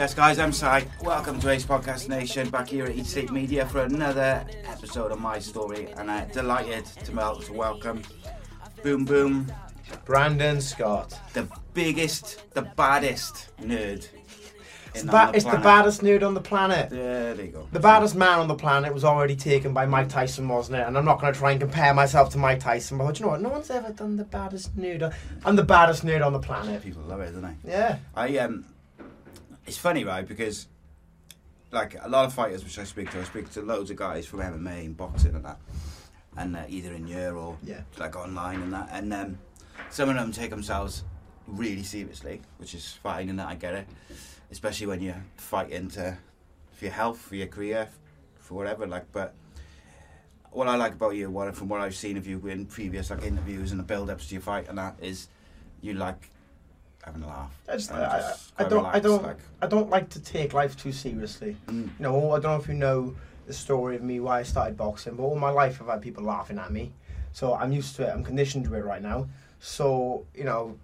Yes, guys, I'm Si. Welcome to Ace Podcast Nation, back here at Eat Sleep Media for another episode of my story, and I'm delighted to, mel- to welcome Boom Boom, Brandon Scott. the biggest, the baddest nerd. It's, in the, ba- on it's the planet. baddest nerd on the planet. Yeah, there you go. The baddest man on the planet was already taken by Mike Tyson, wasn't it? And I'm not going to try and compare myself to Mike Tyson, but you know what? No one's ever done the baddest nerd. On- I'm the baddest nerd on the planet. People love it, don't they? Yeah. I um, it's funny, right? Because like a lot of fighters which I speak to, I speak to loads of guys from MMA and boxing and that, and uh, either in year or Yeah. like online and that, and um, some of them take themselves really seriously, which is fine, and that I get it, especially when you're fighting to for your health, for your career, for whatever. Like, but what I like about you, what from what I've seen of you in previous like interviews and the build-ups to your fight and that is, you like having a laugh. I just, I, I, just I quite don't, I don't, like. I don't like to take life too seriously. Mm. You know, I don't know if you know the story of me why I started boxing, but all my life I've had people laughing at me, so I'm used to it. I'm conditioned to it right now. So you know,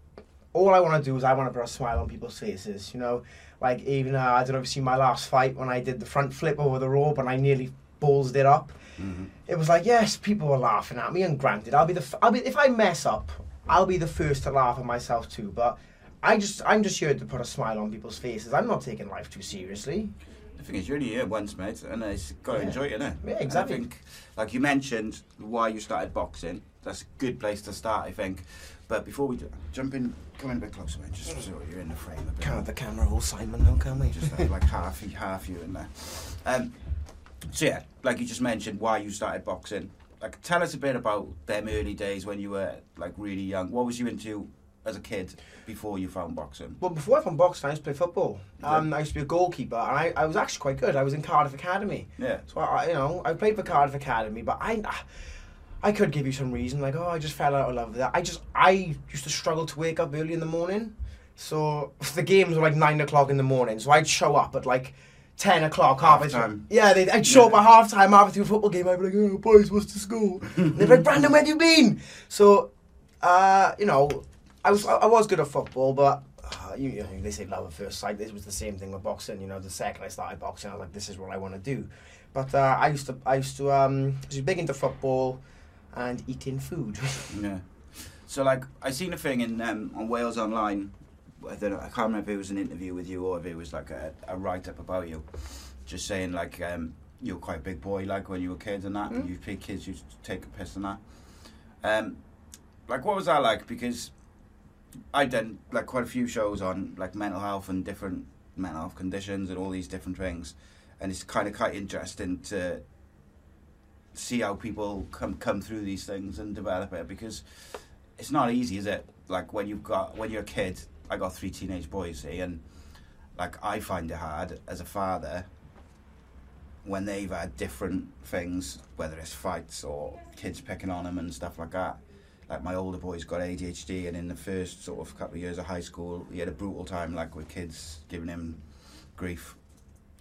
all I want to do is I want to put a smile on people's faces. You know, like even uh, I don't know if you see my last fight when I did the front flip over the rope and I nearly ballsed it up. Mhm. It was like yes, people were laughing at me, and granted, I'll be the f- I'll be if I mess up, I'll be the first to laugh at myself too. But I just I'm just here to put a smile on people's faces. I'm not taking life too seriously. The thing is, you're only here once, mate, and it's got to Yeah. enjoy it, innit? Yeah, exactly. I think, like you mentioned, why you started boxing. That's a good place to start, I think. But before we do, jump in, come in a bit closer, mate, just so you're in the frame a bit. Can't have the camera all Simon, though, can we? just have like half, half you in there. Um, so yeah, like you just mentioned, why you started boxing. Like, tell us a bit about them early days when you were like really young. What was you into as a kid before you found boxing? Well, before I found boxing, I used to play football. Um, I used to be a goalkeeper, and I, I was actually quite good. I was in Cardiff Academy. Yeah. So I, you know, I played for Cardiff Academy, but I, I could give you some reason, like oh, I just fell out of love with that. I just, I used to struggle to wake up early in the morning. So the games were like nine o'clock in the morning, so I'd show up at like ten o'clock, halfway. Half-time. Yeah, they'd, I'd show up at half time, halfway through a football game. I'd be like, oh, boys, what's to school? And they'd be like, Brandon, where have you been? So, uh, you know, I was, I was good at football, but uh, you, you know, they say love at first sight. This was the same thing with boxing. You know, the second I started boxing, I was like, this is what I want to do. But uh, I used to, I used to, um, I was big into football and eating food. Yeah. So like I seen a thing in um, on Wales Online. I don't know. I can't remember if it was an interview with you or if it was like a, a write up about you, just saying like um, you were quite a big boy like when you were kids and that. And Mm. you big kids you take a piss and that. Um, like what was that like? Because I've done like quite a few shows on like mental health and different mental health conditions and all these different things, and it's kind of quite interesting to see how people come come through these things and develop it because it's not easy, is it? Like when you've got when you're a kid, I got three teenage boys, see, and like I find it hard as a father when they've had different things, whether it's fights or kids picking on them and stuff like that. Like my older boy's got ADHD, and in the first sort of couple of years of high school, he had a brutal time, like with kids giving him grief.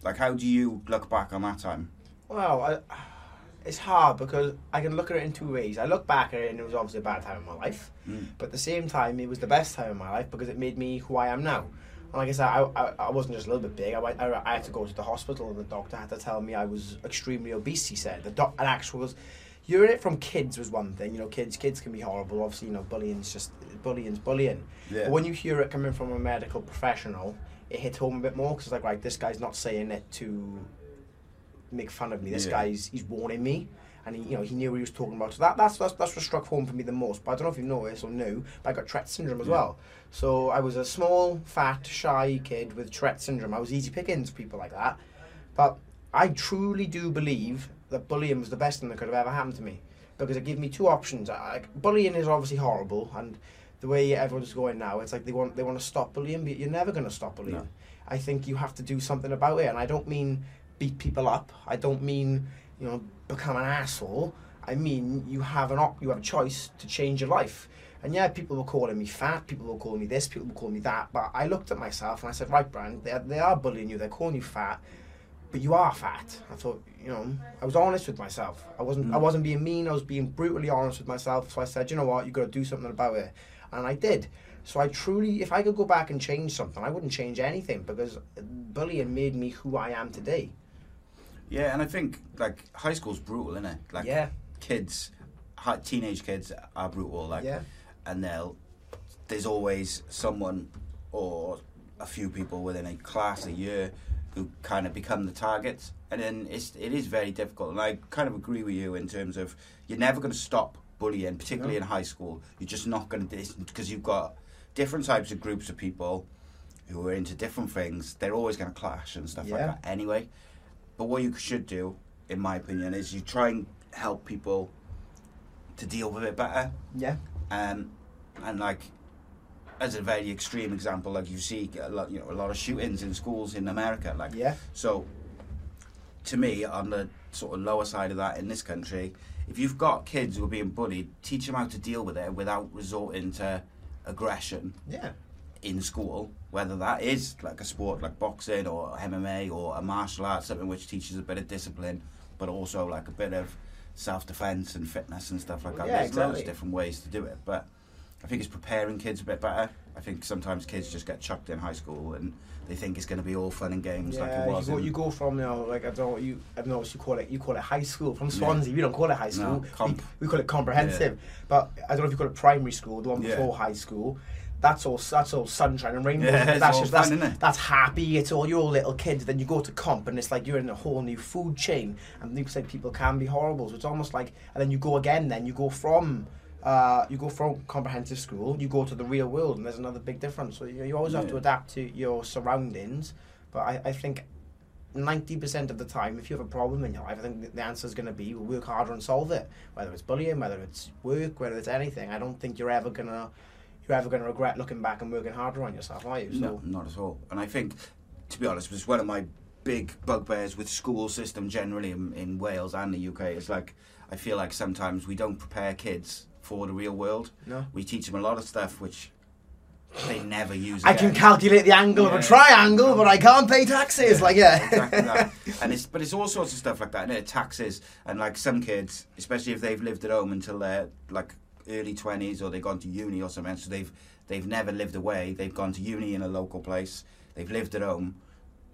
Like, how do you look back on that time? Well, I, it's hard because I can look at it in two ways. I look back at it and it was obviously a bad time in my life, Mm. but at the same time, it was the best time in my life because it made me who I am now. And like I said, I, I, I wasn't just a little bit big. I, went, I, I had to go to the hospital and the doctor had to tell me I was extremely obese. He said the doc, an actual was hearing it from kids was one thing. You know, kids kids can be horrible. Obviously, you know, bullying's just bullying's bullying. Yeah. But when you hear it coming from a medical professional, it hits home a bit more because it's like, right, this guy's not saying it to make fun of me. This Yeah. guy's he's warning me, and he, you know, he knew what he was talking about. So that, that's, that's that's what struck home for me the most. But I don't know if you know this or knew, but I got Tourette syndrome as Yeah. well. So I was a small, fat, shy kid with Tourette syndrome. I was easy pickings for people like that. But I truly do believe that bullying was the best thing that could have ever happened to me because it gave me two options. Like, bullying is obviously horrible, and the way everyone's going now, it's like they want they want to stop bullying, but you're never going to stop bullying. No. I think you have to do something about it, and I don't mean beat people up. I don't mean you know become an asshole. I mean you have an op- you have a choice to change your life. And yeah, people were calling me fat, people were calling me this, people were calling me that. But I looked at myself and I said, right, Brian, they, they are bullying you, they're calling you fat, but you are fat. I thought, you know, I was honest with myself. I wasn't, I Mm. wasn't being mean. I was being brutally honest with myself. So I said, you know what, you got to do something about it, and I did. So I truly, if I could go back and change something, I wouldn't change anything because bullying made me who I am today. Yeah, and I think like high school's brutal, isn't it? Like yeah, kids, teenage kids are brutal. Like, yeah, and they'll there's always someone or a few people within a class a year who kind of become the targets, and then it's it is very difficult. And I kind of agree with you in terms of you're never going to stop bullying, particularly No. in high school. You're just not going to because you've got different types of groups of people who are into different things. They're always going to clash and stuff like that anyway. But what you should do, in my opinion, is you try and help people to deal with it better. yeah, Um, and like, as a very extreme example, like you see a lot, you know, a lot of shootings in schools in America. Like, yeah, so to me, on the sort of lower side of that in this country, if you've got kids who are being bullied, teach them how to deal with it without resorting to aggression yeah, in school, whether that is like a sport like boxing or MMA or a martial art, something which teaches a bit of discipline, but also like a bit of self defense and fitness and stuff like that. Yeah, There's loads exactly. of different ways to do it, but I think it's preparing kids a bit better. I think sometimes kids just get chucked in high school and they think it's going to be all fun and games like it was. you go, you go from you know, like I don't you I've noticed you call it you call it high school from Swansea. We don't call it high school. No, comp. we, we call it comprehensive. But I don't know if you call it primary school, the one Yeah. before high school. That's all. That's all sunshine and rainbows. Yeah, it's that's just fun, that's, isn't it? that's happy. It's all your little kids. Then you go to comp, and it's like you're in a whole new food chain. And you said people can be horrible. So it's almost like, and then you go again. Then you go from. Uh, you go from comprehensive school, you go to the real world, and there's another big difference. So you, you always have to adapt to your surroundings. But I, I think 90% of the time, if you have a problem in your life, I think the answer is going to be work harder and solve it. Whether it's bullying, whether it's work, whether it's anything. I don't think you're ever going to you're ever going to regret looking back and working harder on yourself, are you? So, No, not at all. And I think, to be honest, it's one of my big bugbears with the school system generally in, in Wales and the UK. It's like I feel like sometimes we don't prepare kids for the real world. no. We teach them a lot of stuff which they never use. I can calculate the angle of a triangle, but I can't pay taxes. Like, yeah. exactly that. And it's but it's all sorts of stuff like that. And it taxes and like some kids, especially if they've lived at home until they're like early twenties or they've gone to uni or something, so they've they've never lived away. They've gone to uni in a local place. They've lived at home,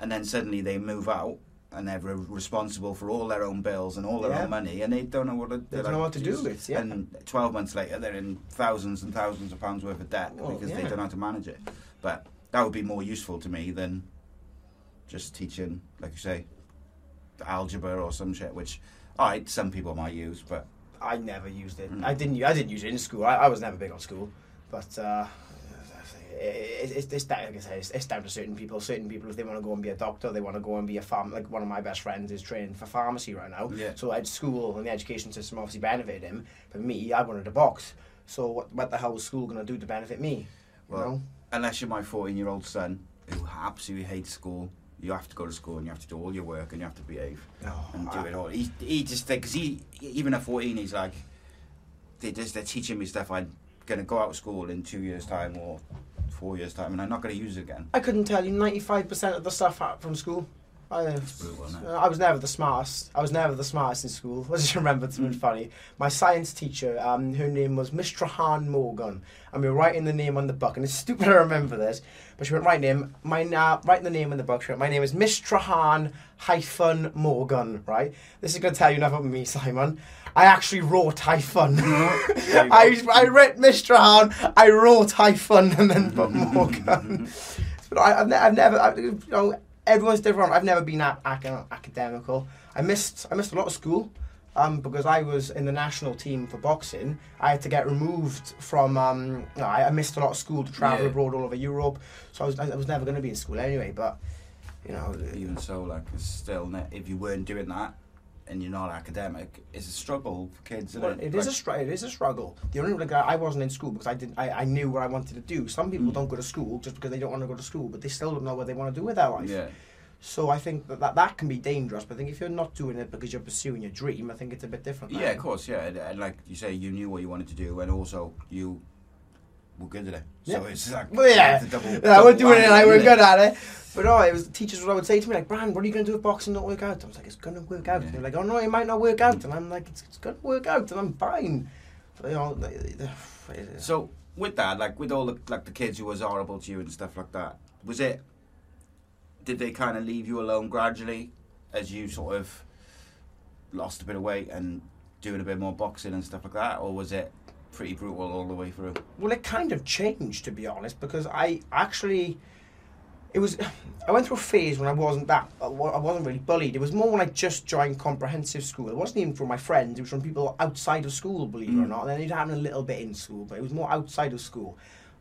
and then suddenly they move out. And they're responsible for all their own bills and all their Yeah. own money, and they don't know what to, They don't know what to do with it, yeah. And twelve months later, they're in thousands and thousands of pounds worth of debt Well, because they don't know how to manage it. But that would be more useful to me than just teaching, like you say, algebra or some shit. Which, alright, some people might use, but I never used it. Mm. I didn't. I didn't use it in school. I, I was never big on school, but uh, Eh, it's, it's, down, like I say, it's, it's down to certain people. Certain people, if they want to go and be a doctor, they want to go and be a farm. Like one of my best friends is trained for pharmacy right now. Yeah. So at school and the education system obviously benefited him. But me, I wanted to box. So what, what the hell was school going to do to benefit me? You Well, know? unless you're my 14 year old son who absolutely hates school, you have to go to school and you have to do all your work and you have to behave Oh, and do I- it all. He, he just because he even at 14 he's like they just they're teaching me stuff I'm gonna go out of school in two years time or four years time and I'm not gonna use it again. I couldn't tell you ninety five percent of the stuff from school. I, brutal. I was never the smartest. I was never the smartest in school. I just remember something funny. My science teacher, um, her name was Miss Trahan Morgan, and we were writing the name on the book. And it's stupid I remember this, but she went writing him. My na- writing the name in the book. She went, my name is Miss Trahan hyphen Morgan. Right. This is going to tell you enough about me, Simon. I actually wrote. There. I I read Miss Trahan. I wrote hyphen and then put Morgan. But I, I've, ne- I've never, I, you know, everyone's different. I've never been a- ac- academical. I missed, I missed a lot of school. Um, because I was in the national team for boxing, I had to get removed from. Um, you know, I, I missed a lot of school to travel Yeah. abroad all over Europe, so I was, I was never going to be in school anyway. But you know, Even so, like, it's still, if you weren't doing that and you're not academic, it's a struggle for kids, Well, it? it is a Like, str- it is a struggle. The only like I wasn't in school because I didn't I, I knew what I wanted to do. Some people Mm. don't go to school just because they don't want to go to school, but they still don't know what they want to do with their life. Yeah. So I think that, that that can be dangerous. But I think if you're not doing it because you're pursuing your dream, I think it's a bit different. Yeah, of course, yeah. And, and like you say, you knew what you wanted to do, and also you were good at it. So Yeah. it's like Well, yeah, double, yeah, I double wasn't doing it and I wasn't good at it. But no, it was the teachers would always say to me like, "Brand, what are you going to do if boxing don't work out?" I was like, "It's going to work out." Yeah. And they're like, "Oh no, it might not work out," and I'm like, "It's, it's going to work out," and I'm fine. So, you know, they- they- So with that, like with all the like the kids who was horrible to you and stuff like that, was it? Did they kind of leave you alone gradually as you sort of lost a bit of weight and doing a bit more boxing and stuff like that, or was it pretty brutal all the way through? Well, it kind of changed to be honest, because I actually, it was, I went through a phase when I wasn't that, I wasn't really bullied. It was more when I just joined comprehensive school. It wasn't even from my friends; it was from people outside of school, believe it or Mm. not. And then it happened a little bit in school, but it was more outside of school.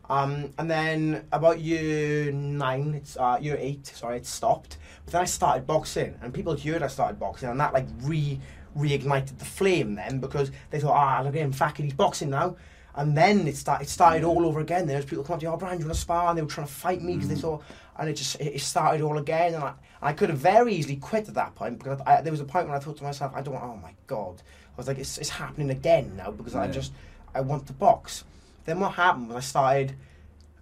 Um, and then about year nine, it's uh, year eight, sorry, it stopped. But then I started boxing, and people heard I started boxing, and that like re reignited the flame then because they thought, ah, look at him, kid, he's boxing now. And then it started, it started all over again. There was people come up to me, oh, Brian, you want to spar? And they were trying to fight me because they thought, and it just it started all again. And I, I could have very easily quit at that point because I, there was a point when I thought to myself, I don't, want oh my god, I was like, it's, it's happening again now because I just I want to box. Then what happened was I started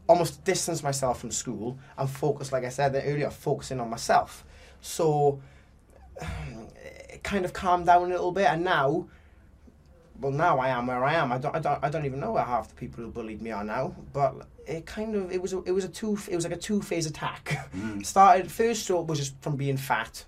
almost distance myself from school and focus, like I said earlier, focusing on myself. So it kind of calmed down a little bit, and now, well, now I am where I am. I don't, I don't, I don't even know where half the people who bullied me are now. But it kind of, it was, a, it was a two, it was like a two phase attack. Mm. Started first thought was just from being fat,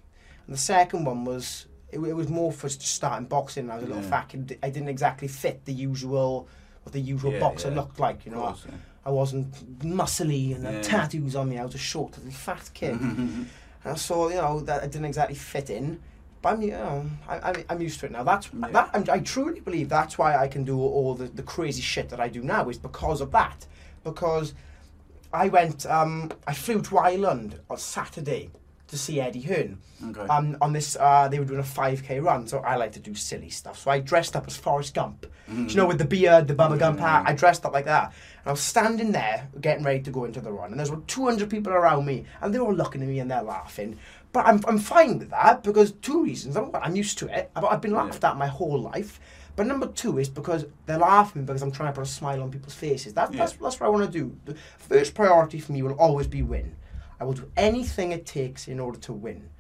and the second one was it, it was more for just starting boxing. I was a little Yeah. fat kid. I didn't exactly fit the usual what the usual Yeah, boxer yeah. looked like. You know, course. I wasn't muscly and had Yeah. tattoos on me. I was a short, little fat kid. And so you know that I didn't exactly fit in. But I'm, you know, I, I'm, I'm used to it now. That's Yeah. that. I'm, I truly believe that's why I can do all the, the crazy shit that I do now is because of that. Because I went, um, I flew to Ireland on Saturday to see Eddie Hearn. Okay. Um, on this, uh, they were doing a 5k run, so I like to do silly stuff. So I dressed up as Forrest Gump. Do you know, with the beard, the Bubba Gump hat, I dressed up like that. And I was standing there, getting ready to go into the run, and there's about 200 people around me, and they're all looking at me and they're laughing. But I'm, I'm fine with that because two reasons. One, I'm used to it. I've, I've been laughed at my whole life. But number two is because they're laughing because I'm trying to put a smile on people's faces. That, that's, Yeah. that's what I want to do. The first priority for me will always be win. I will do anything it takes in order to win.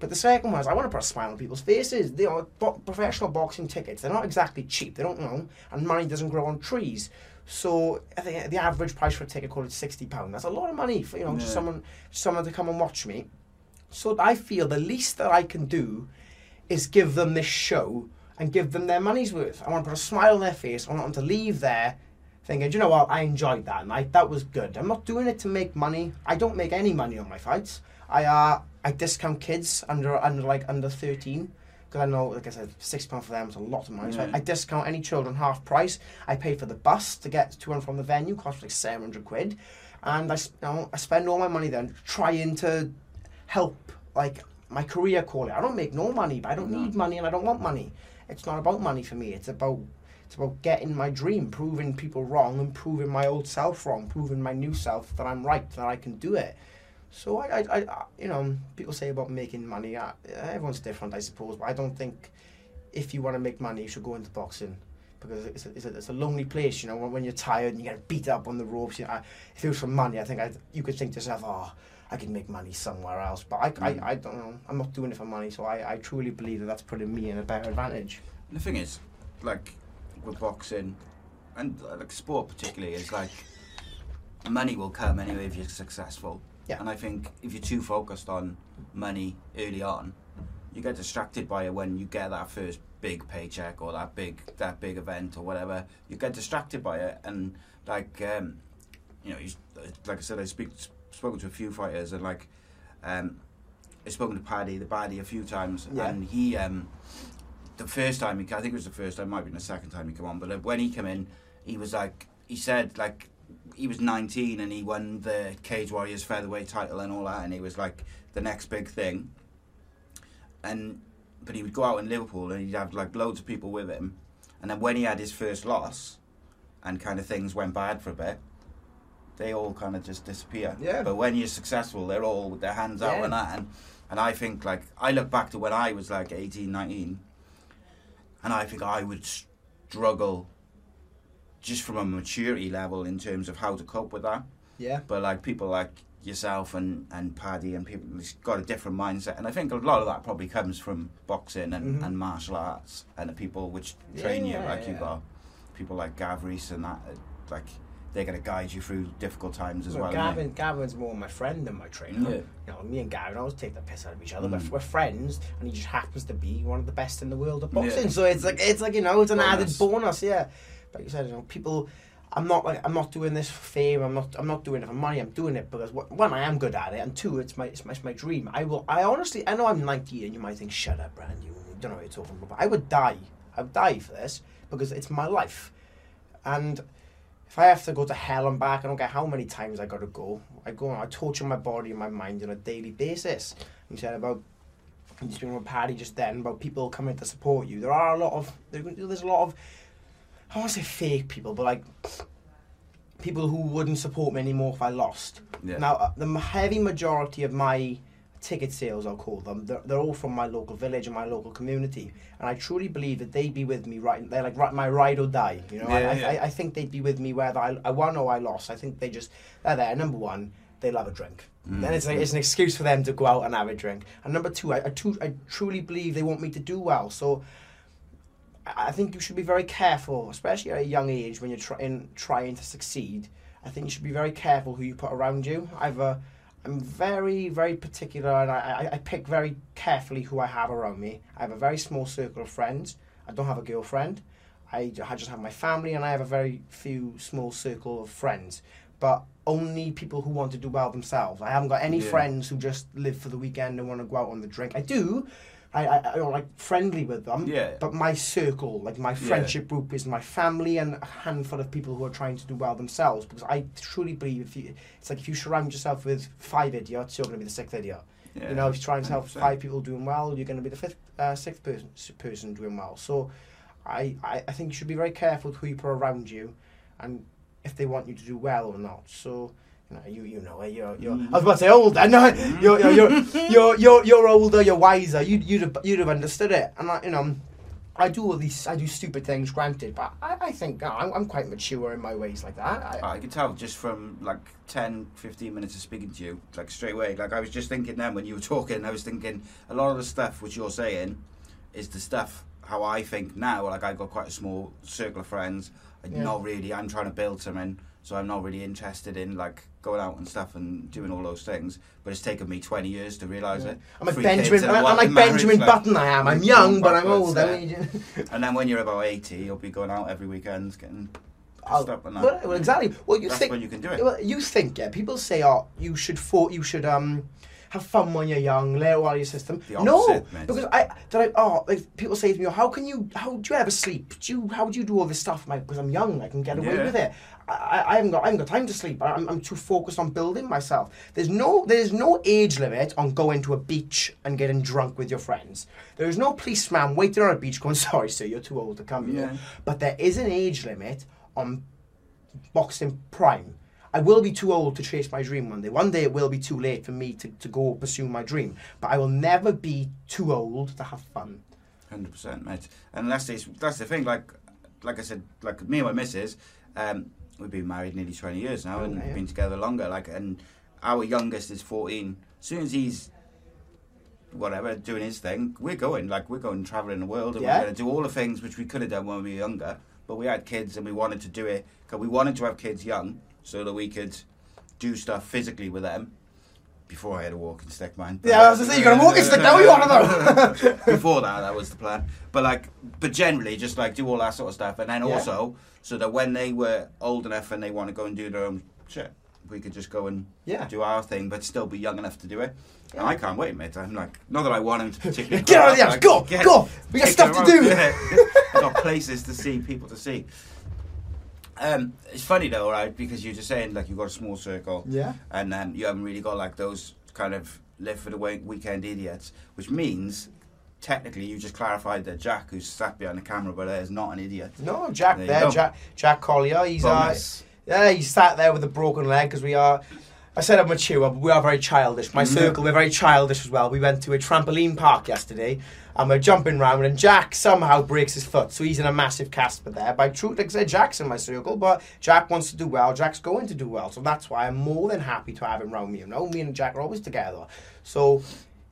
But the second one is I want to put a smile on people's faces. You know, bo- professional boxing tickets, they're not exactly cheap. They don't know, and money doesn't grow on trees. So I think the average price for a ticket called sixty pound. That's a lot of money for you know just someone someone to come and watch me. So I feel the least that I can do is give them this show and give them their money's worth. I want to put a smile on their face. I want them to leave there thinking, you know what, I enjoyed that night. That was good. I'm not doing it to make money. I don't make any money on my fights. I uh, I discount kids under under like under 13 because I know, like I said, six pound for them is a lot of money. So I, I discount any children half price. I pay for the bus to get to and from the venue, cost like 700 quid, and I you know I spend all my money then trying to help like my career call it. I don't make no money, but I don't No. need money and I don't want money. It's not about money for me. It's about it's about getting my dream, proving people wrong, and proving my old self wrong, proving my new self that I'm right, that I can do it. So I, I, I I- you know, people say about making money. Uh, everyone's different, I suppose, but I don't think if you want to make money, you should go into boxing because it's a, it's a, it's a lonely place. You know, when, when you're tired and you get beat up on the ropes. You know, I, if it was for money, I think I you could think to yourself, oh. I can make money somewhere else, but I, Mm. I, I don't know. I'm not doing it for money, so I, I truly believe that that's putting me in a better advantage. The thing is, like with boxing and uh, like sport particularly, is like money will come anyway if you're successful. Yeah. And I think if you're too focused on money early on, you get distracted by it when you get that first big paycheck or that big that big event or whatever. You get distracted by it, and like um, you know, you, like I said, I speak spoken to a few fighters and like um, I've spoken to Paddy the Baddy a few times, Yeah. and he um, the first time he, I think it was the first time, might have been the second time he came on, but when he came in, he was like, he said like, he was 19 and he won the Cage Warriors featherweight title and all that, and he was like the next big thing. And but he would go out in Liverpool and he'd have like loads of people with him, and then when he had his first loss, and kind of things went bad for a bit, they all kind of just disappear. Yeah. But when you're successful, they're all with their hands out Yeah. and that, and and I think like I look back to when I was like 18, 19, and I think I would struggle just from a maturity level in terms of how to cope with that. Yeah. But like people like yourself and, and Paddy and people who's got a different mindset, and I think a lot of that probably comes from boxing and, Mhm. and martial arts and the people which train you. Yeah, Like you've got people like Gav Rees and that, like they're going to guide you through difficult times as Well, well. Gavin, Gavin's more my friend than my trainer. Yeah. You know, me and Gavin always take the piss out of each other. Mm. We're, we're friends, and he just happens to be one of the best in the world at boxing. Yeah. So it's like it's like you know, it's an added bonus. Yeah, but you said, you know, people. I'm not like I'm not doing this for fame. I'm not I'm not doing it for money. I'm doing it because one I am good at it, and two it's my it's my, it's my dream. I will. I honestly I know I'm 19, and you might think, shut up, Brand. You don't know what you're talking about. But I would die. I would die for this because it's my life, and if I have to go to hell and back, I don't care how many times I got to go. I go and I torture my body and my mind on a daily basis. You said about you speaking with Paddy just then about people coming to support you. There are a lot of there- there's a lot of I want to say fake people, but like people who wouldn't support me anymore if I lost. Yeah. Now uh, the heavy majority of my ticket sales, I'll call them, they're, they're all from my local village and my local community, and I truly believe that they'd be with me right. They're like right, my ride or die. You know, I, Yeah, I, yeah. I, I think they'd be with me whether I, I won or I lost. I think they just they're there. Number one, they love a drink. Mm. Then it's, like, it's an excuse for them to go out and have a drink. And number two, I, I, tru- I truly believe they want me to do well. So I I think you should be very careful, especially at a young age when you're trying trying to succeed. I think you should be very careful who you put around you. I've uh, I'm very very particular, and I, I I pick very carefully who I have around me. I have a very small circle of friends. I don't have a girlfriend. I, I just have my family, and I have a very few small circle of friends. But only people who want to do well themselves. I haven't got any Yeah. friends who just live for the weekend and want to go out on the drink. I do. I, I, I'm like friendly with them. Yeah. But my circle, like my friendship group, is my family and a handful of people who are trying to do well themselves. Because I truly believe if you, it's like if you surround yourself with five idiots, you're going to be the sixth idiot. Yeah, you know, if you try and help five people doing well, you're going to be the fifth, uh, sixth person, person doing well. So, I, I, I think you should be very careful with who you put around you, and if they want you to do well or not. So. You you, you know, you're, you're, I was about to say older. No, you're, you're, you're, you're, you're, you're older. You're wiser. You'd, you'd, have, you'd have understood it. And I, you know, I do all these, I do stupid things. Granted, but I, I think uh, I'm, I'm quite mature in my ways like that. I, I could tell just from like 10, 15 minutes of speaking to you, like straight away. Like I was just thinking then when you were talking, I was thinking a lot of the stuff which you're saying is the stuff how I think now. Like I've got quite a small circle of friends. I'm Yeah. not really. I'm trying to build something, so I'm not really interested in like going out and stuff and doing all those things. But it's taken me 20 years to realise it. I'm like Three Benjamin. a I'm, like Benjamin like- Button. I am. I'm young, but I'm old. And then when you're about 80, you'll be going out every weekend getting pissed up and that. well, well, exactly. Well, you That's think when you can do it. Well, you think, yeah. People say, "Oh, you should for you should um have fun when you're young, let it out your system." No, mate. because I did I oh like people say to me, oh, "How can you? How do you ever sleep? Do you how do you do all this stuff?" Like, because I'm young, I can get away Yeah. with it. I, I, I haven't got I haven't got time to sleep. I'm, I'm too focused on building myself. There's no there's no age limit on going to a beach and getting drunk with your friends. There is no policeman waiting on a beach going, "Sorry, sir, you're too old to come here." Yeah. But there is an age limit on boxing prime. I will be too old to chase my dream one day. One day it will be too late for me to, to go pursue my dream. But I will never be too old to have fun. Hundred percent, mate. And that's the, that's the thing. Like, like I said, like me and my missus, um, we've been married nearly twenty years now, and yeah. been together longer. Like, and our youngest is fourteen. As soon as he's whatever doing his thing, we're going. Like, we're going traveling the world, and Yeah. we're going to do all the things which we could have done when we were younger. But we had kids, and we wanted to do it because we wanted to have kids young, so that we could do stuff physically with them. Before I had a walking stick, man. Yeah, I was gonna say, you got a walking stick, now you want to know? Before that, that was the plan. But like, but generally, just like do all that sort of stuff, and then Yeah. also so that when they were old enough and they want to go and do their own shit, we could just go and Yeah. do our thing, but still be young enough to do it. And I can't wait, mate. I'm like, not that I want him to particularly. Get out of the house, go, get- go. We got stuff to do. Yeah. I've got places to see, people to see. Um, it's funny though, right? Because you're just saying like you've got a small circle, Yeah. and um, you haven't really got like those kind of live for the week- weekend idiots, which means technically you just clarified that Jack, who's sat behind the camera, but there is not an idiot. No, Jack There there. Jack Jack Collier. He's uh, yeah, he sat there with a broken leg because we are. I said I'm mature, but we are very childish. My Mhm. circle, we're very childish as well. We went to a trampoline park yesterday, and we're jumping round, and Jack somehow breaks his foot, so he's in a massive cast for there. By truth, like I said, Jack's in my circle, but Jack wants to do well. Jack's going to do well, so that's why I'm more than happy to have him around me. You know, me and Jack are always together, so.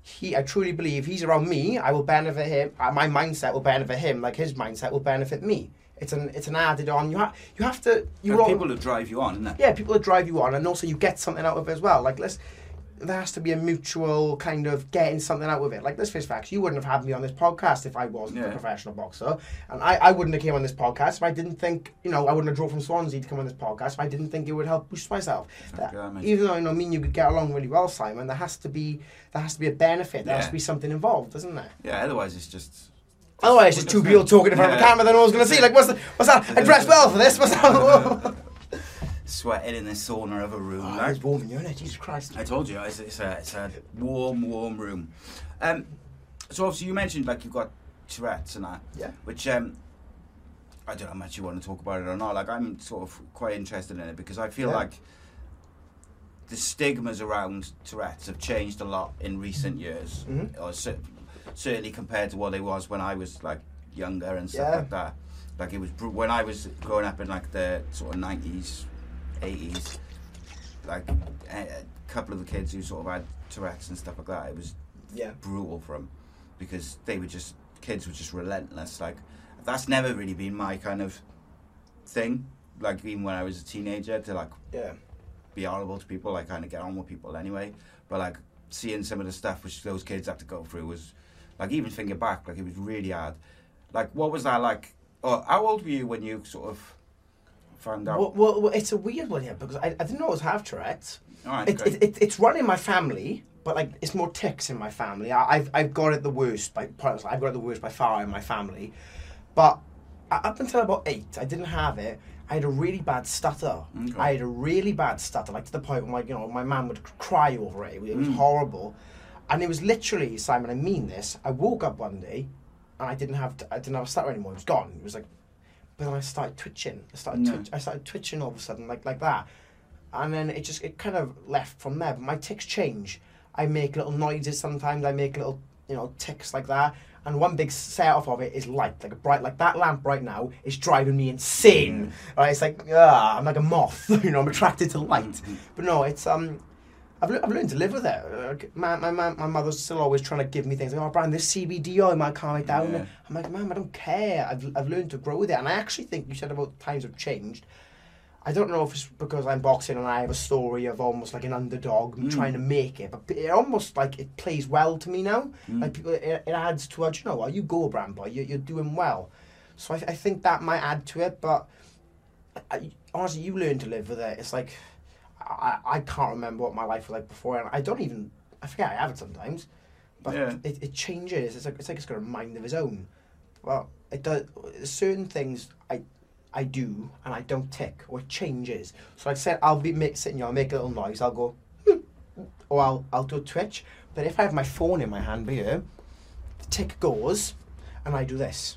He, I truly believe he's around me. I will benefit him. uh, My mindset will benefit him, like his mindset will benefit me. It's an it's an added on. You have you have to. You There's all, people who drive you on, isn't it? yeah, people that drive you on, and also you get something out of it as well. Like let's, there has to be a mutual kind of getting something out of it. Like let's face facts, you wouldn't have had me on this podcast if I wasn't a professional boxer, and I, I wouldn't have came on this podcast if I didn't think you know I wouldn't have drove from Swansea to come on this podcast if I didn't think it would help boost myself. That- yeah, even though you know me and you could get along really well, Simon, there has to be there has to be a benefit. There has to be something involved, doesn't there? Yeah, otherwise it's just. Otherwise, it's just two people talking in front of a camera. Then no one's going to see. Like, what's the, what's that? I dressed well for this. What's that? Sweating in the sauna of a room. oh, it's warm in isn't it? Jesus Christ. I told you, it's, it's, a, it's a warm, warm room. Um, so obviously you mentioned like you've got Tourette's and that, Yeah. which um, I don't know how much you want to talk about it or not. Like I'm sort of quite interested in it because I feel Yeah. like the stigmas around Tourette's have changed a lot in recent years, Mhm. or cer- certainly compared to what they was when I was like younger and stuff Yeah. like that. Like it was br- when I was growing up in like the sort of nineties, eighties. Like a, a couple of the kids who sort of had Tourette's and stuff like that, it was Yeah. brutal for them because they were just kids were just relentless. Like that's never really been my kind of thing. Like even when I was a teenager, to like Yeah. be honourable to people, I kind of get on with people anyway. But like seeing some of the stuff which those kids had to go through was like even thinking back, like it was really hard. Like what was that like? Oh, how old were you when you sort of found out? Well, well, well, it's a weird one here because I, I didn't always have Tourette's. All right, It, great. it, it, it's run in my family, but like it's more ticks in my family. I, I've I've got it the worst by I've got it the worst by far in my family, but uh, up until about eight, I didn't have it. I had a really bad stutter. Okay. I had a really bad stutter, like to the point where my you know my mum would cry over it. It was Mm. horrible, and it was literally Simon. I mean this. I woke up one day, and I didn't have I didn't have a stutter anymore. It was gone. It was like, but then I started twitching. I started No. twitch, I started twitching all of a sudden like like that and then it just it kind of left from there. But my ticks change. I make little noises sometimes. I make little you know ticks like that. And one big set off of it is light, like a bright, like that lamp right now is driving me insane. Right, it's like ah, I'm like a moth. you know, I'm attracted to light. But no, it's um. I've, le- I've learned to live with it. Uh, My, my, my, my mother's still always trying to give me things like, oh, Brian, this CBD oil might calm it down. Yeah. I'm like, Mum, I don't care. I've, I've learned to grow with it. And I actually think you said about times have changed. I don't know if it's because I'm boxing and I have a story of almost like an underdog Mm. trying to make it, but it almost like it plays well to me now. Mm. Like people, it, it adds to it. You know what? You go, Bram boy. You, you're doing well. So I, I think that might add to it. But I, honestly, you learn to live with it. It's like I, I can't remember what my life was like before, and I don't even. I forget I have it sometimes, but Yeah. it, it changes. It's like it's like it's got a mind of its own. Well, it does certain things I I do and I don't tick or it changes. So I said I'll be make, sitting here, I'll make a little noise, I'll go, hmm, or I'll I'll do a twitch. But if I have my phone in my hand here, the tick goes, and I do this.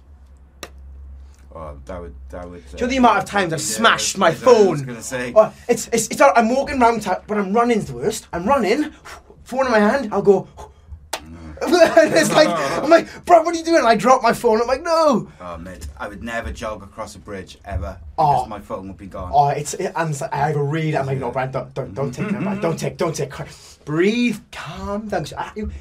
Oh, that would that would. Do you know the uh, amount of times I've smashed my was- I was phone? gonna say. Oh, it's it's it's. I'm walking around, ta- but I'm running's the worst. I'm running, phone in my hand. I'll go. it's like I'm like, bro, what are you doing? And I drop my phone. I'm like, no. Oh mate, I would never jog across a bridge ever Oh. because my phone would be gone. Oh, it's it, and it's like, I have a read. I'm like, no, Brian, don't don't don't take that. Don't take, don't take. Breathe, calm down. I, you,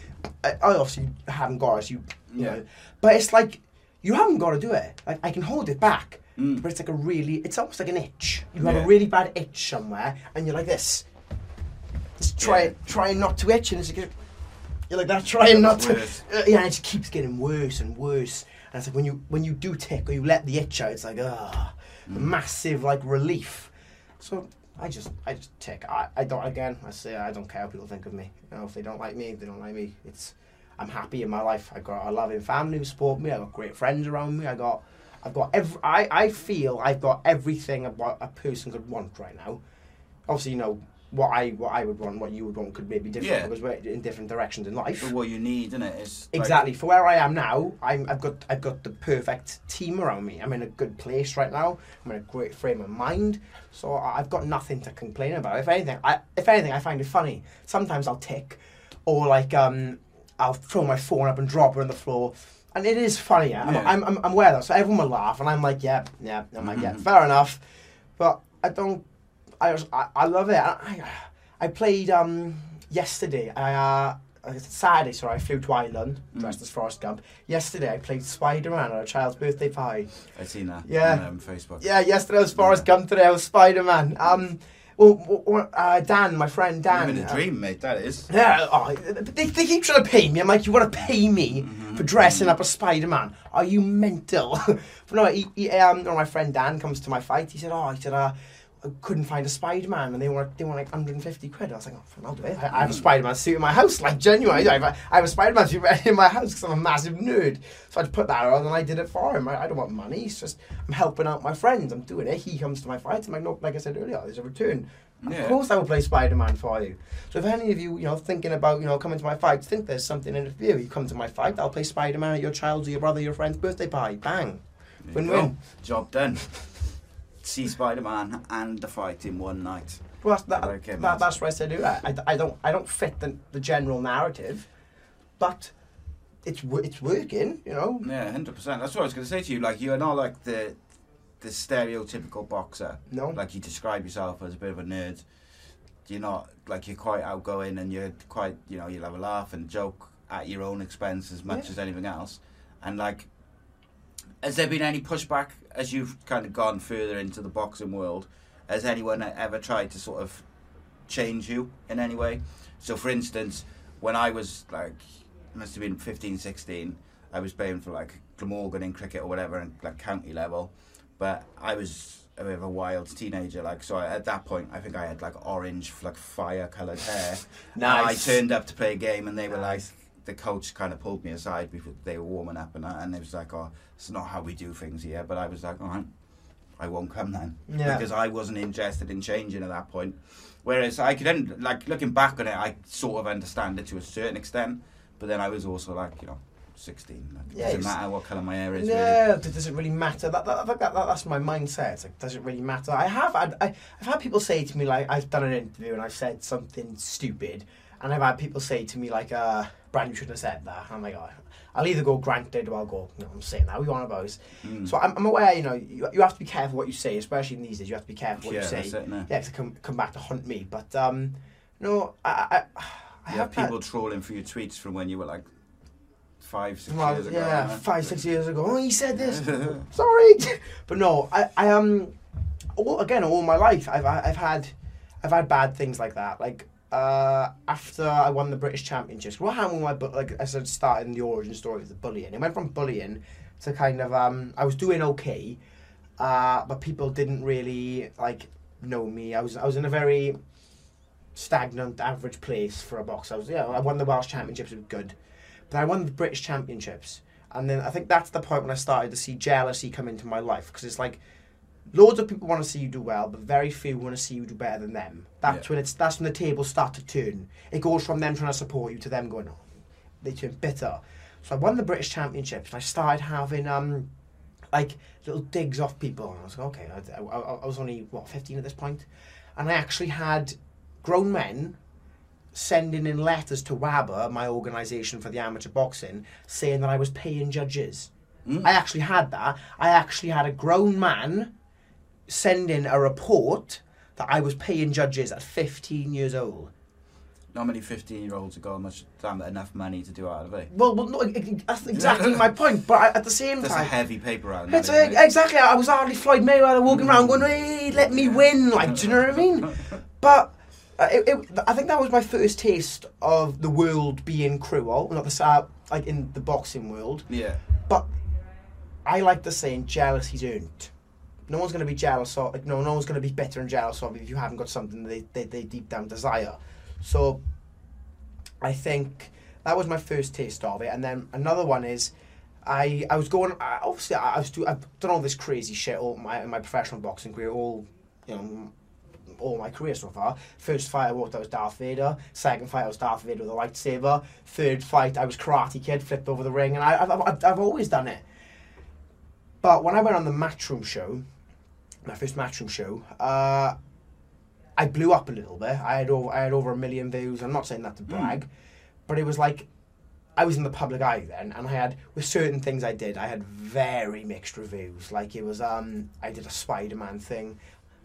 I, I obviously haven't got it. You, you Yeah. know, but it's like you haven't got to do it. Like I can hold it back, Mm. but it's like a really. It's almost like an itch. You have Yeah. a really bad itch somewhere, and you're like this. Just try Yeah. trying not to itch, and it's like you're like that, trying not to. Uh, yeah, and it just keeps getting worse and worse. And it's like when you when you do tick or you let the itch out, it's like ah, Mm. massive like relief. So I just, I just tick. I, I don't. Again, I say I don't care what people think of me. You know, if they don't like me, they don't like me. It's, I'm happy in my life. I got a loving family who support me. I got great friends around me. I got, I've got every. I, I feel I've got everything about a person could want right now. Obviously, you know what I what I would want, what you would want could maybe different Yeah. because we're in different directions in life. But what you need, isn't it? Like- Exactly. For where I am now, I'm, I've got I've got the perfect team around me. I'm in a good place right now. I'm in a great frame of mind. So I've got nothing to complain about. If anything, I if anything, I find it funny. Sometimes I'll tick, or like um, I'll throw my phone up and drop it on the floor. And it is funny, yeah. I'm, Yeah. I'm, I'm, I'm aware of that. So everyone will laugh, and I'm like, yeah, yeah. I'm like, yeah, fair enough. But I don't. I just, I, I love it. I, I, I played um yesterday. I uh, uh, Saturday, sorry, I flew to Ireland dressed as Forrest Gump. Yesterday, I played Spider Man at a child's birthday party. I've seen that. Yeah. On, um, Facebook. Yeah, yesterday was Forrest Gump. Today I was Spider Man. Um, well, uh, Dan, my friend Dan. Living a dream, mate. That is. yeah, oh, they, they keep trying to pay me. I'm like, you want to pay me for dressing up as Spider Man? Are you mental? but no, he, he, um, no, my friend Dan comes to my fight. He said, oh, he said, uh, couldn't find a Spider Man and they want they want like 150 quid. I was like, oh, fine, I'll do it. I, I have a Spider Man suit in my house, like genuinely. I have a, I have a Spider Man suit in my house because I'm a massive nerd. So I'd put that on and I did it for him. I, I don't want money. It's just I'm helping out my friends. I'm doing it. He comes to my fight. I'm like, no, like I said earlier, there's a return. Yeah. Of course, I will play Spider Man for you. So if any of you, you know, thinking about, you know, coming to my fight, think there's something in it for you, you come to my fight. I'll play Spider Man at your child's or your brother, your friend's birthday party. Bang, win win. Job done. See Spider Man and the fight in one night. Well, that's, that, Okay, that, that's what I said. I, I, I don't, I don't fit the, the general narrative, but it's it's working. You know. Yeah, hundred percent. That's what I was going to say to you. Like, you're not like the the stereotypical boxer. No. Like you describe yourself as a bit of a nerd. You're not like you're quite outgoing and you're quite you know you'll have a laugh and joke at your own expense as much Yeah. as anything else. And like, has there been any pushback as you've kind of gone further into the boxing world? Has anyone ever tried to sort of change you in any way? So, for instance, when I was like, must have been 15, 16, I was playing for like Glamorgan in cricket or whatever, and like county level. But I was a bit of a wild teenager, like so. I, at that point, I think I had like orange, like fire-coloured hair. Nice. And I turned up to play a game, and they were like, Nice. The coach kind of pulled me aside before they were warming up, and that, and it was like, oh, it's not how we do things here. But I was like, all right, I won't come then, Yeah. because I wasn't interested in changing at that point. Whereas I could, end, like looking back on it, I sort of understand it to a certain extent. But then I was also like, you know, sixteen. Like, it Yeah, doesn't matter what colour my hair is. really. No, does it really matter? That, that, I that, that, that's my mindset. It's like, does it really matter? I have had, I, I've had people say to me like, I've done an interview and I've said something stupid, and I've had people say to me like, uh, "Brand, you shouldn't have said that." I'm like, oh, I'll either go granted or I'll go, no, I'm saying that. We want about. Mm. So I'm, I'm aware, you know, you, you have to be careful what you say, especially in these days. You have to be careful what Yeah, you say. that's it? Yeah, to come come back to hunt me. But um, no, I, I, I, have had- people trolling for your tweets from when you were like five, six well, years ago. yeah, five, six years ago. Oh, he said this. Sorry, but no, I, I um, all, again, all my life, I've, I've had, I've had bad things like that. Like uh, after I won the British Championships, what happened? With my, bu- like as I started in the origin story of the bullying, it went from bullying to kind of um, I was doing okay, uh, but people didn't really like know me. I was, I was in a very stagnant, average place for a boxer. I was, yeah, I won the Welsh Championships, it was good. But I won the British Championships. And then I think that's the point when I started to see jealousy come into my life. Because it's like, loads of people want to see you do well, but very few want to see you do better than them. That's Yeah. when it's that's when the tables start to turn. It goes from them trying to support you to them going, oh, they turn bitter. So I won the British Championships and I started having um like little digs off people. And I was like, okay, I, I, I was only what 15 at this point, and I actually had grown men sending in letters to WABA, my organisation for the amateur boxing, saying that I was paying judges. Mm. I actually had that. I actually had a grown man send in a report that I was paying judges at 15 years old. Not many fifteen-year-olds have got much damn enough money to do out of it. Well, well no, that's exactly my point. But I, at the same time That's a heavy paper round. It's it? exactly. I was hardly Floyd Mayweather walking around going, "Hey, let me win!" Like, do you know what I mean? But uh, it, it, I think that was my first taste of the world being cruel, not the like in the boxing world. Yeah. But I like the saying, "Jealousy's earned." No one's going to be jealous of like no no one's going to be bitter and jealous of if you haven't got something that they, they, they deep down desire so I think that was my first taste of it and then another one is I I was going I, obviously I, I was do, I've done all this crazy shit all my in my professional boxing career all you know all my career so far. First fight I walked, I was Darth Vader. Second fight I was Darth Vader with a lightsaber. Third fight I was Karate Kid, flipped over the ring, and I, I've, I've, I've always done it. But when I went on the Matchroom show, my first Matchroom show, uh, I blew up a little bit. I had over I had over a million views. I'm not saying that to brag, but it was like I was in the public eye then, and I had with certain things I did, I had very mixed reviews. Like it was, um, I did a Spider-Man thing,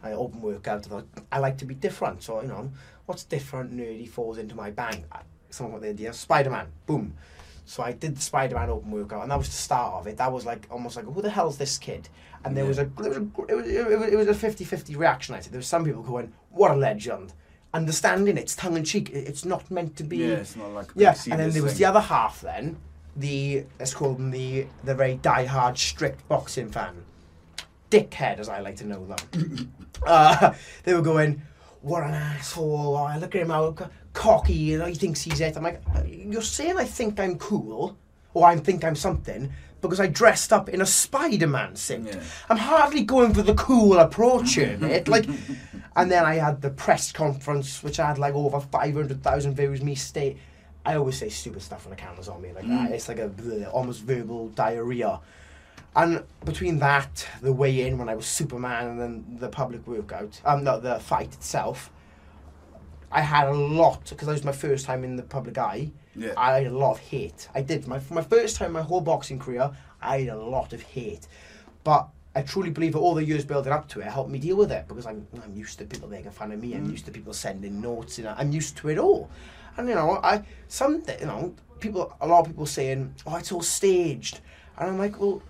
I open workout. I, I like to be different, so you know, what's different? Nerdy falls into my bang. Someone got the idea. Spider-Man, boom. So I did the Spider-Man open workout, and that was the start of it. That was like almost like, who the hell's this kid? And there Yeah. was a there was a it was, it was, a 50-50 reaction. I said there were some people going, "What a legend!" Understanding it's tongue in cheek. It's not meant to be. Yeah, it's not like Yeah, and then there was thing. the other half. Then the let's call them the the very die-hard, strict boxing fan, dickhead as I like to know them. uh, they were going, "What an asshole! Oh, look at him how co- cocky! You know, he thinks he's it." I'm like, "You're saying I think I'm cool, or I think I'm something." Because I dressed up in a Spider-Man suit. Yeah. I'm hardly going for the cool approach here, mate. Like, and then I had the press conference, which had like over five hundred thousand views. Me state, I always say stupid stuff when the camera's on me like that. It's like a bleh, almost verbal diarrhea. And between that, the weigh in when I was Superman, and then the public workout, um, no, the fight itself, I had a lot because that was my first time in the public eye. Yeah. I had a lot of hate. I did my for my first time in my whole boxing career. I had a lot of hate, but I truly believe that all the years building up to it helped me deal with it because I'm I'm used to people making fun of me. I'm mm. used to people sending notes. Know, I'm used to it all. And you know, I some you know people a lot of people saying, "Oh, it's all staged," and I'm like, well.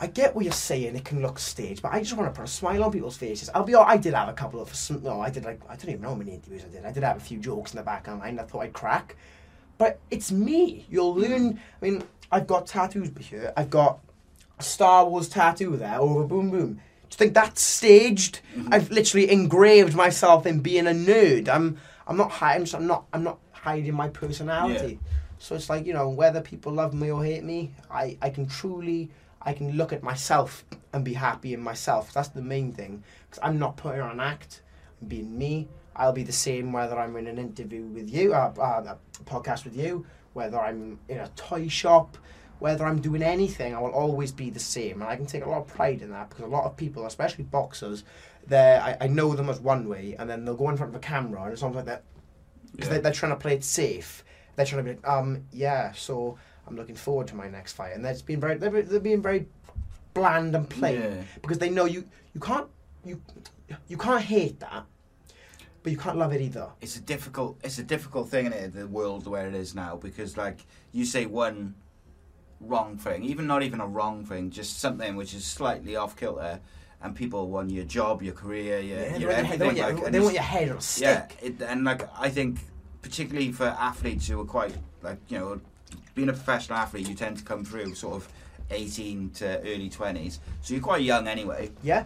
I get what you're saying. It can look staged, but I just want to put a smile on people's faces. I'll be. hon- I did have a couple of. some- No, I did like. I don't even know how many interviews I did. I did have a few jokes in the back of my mind. I thought I'd crack, but it's me. You'll learn. I mean, I've got tattoos here. I've got a Star Wars tattoo there over Boom Boom. Do you think that's staged? Mm-hmm. I've literally engraved myself in being a nerd. I'm. I'm not hiding. I'm not. I'm not hiding my personality. So it's like you know whether people love me or hate me, I I can truly I can look at myself and be happy in myself. That's the main thing because I'm not putting on an act. I'm being me. I'll be the same whether I'm in an interview with you, uh, uh, a podcast with you, whether I'm in a toy shop, whether I'm doing anything. I will always be the same, and I can take a lot of pride in that because a lot of people, especially boxers, they I, I know them as one way, and then they'll go in front of a camera and it's almost like that because Yeah. they, they're trying to play it safe. They're trying to be like, um, yeah, so I'm looking forward to my next fight, and they're just being very, they're, they're being very bland and plain Yeah. because they know you, you can't, you, you can't hate that, but you can't love it either. it's a difficult it's a difficult thing in it the world where it is now because like you say one wrong thing even not even a wrong thing just something which is slightly off kilter and people want your job your career your, Yeah, they, your want your, head- they, want everything your, they want your head on a stick. yeah it, and like I think particularly for athletes who are quite like you know being a professional athlete you tend to come through sort of 18 to early 20s so you're quite young anyway Yeah,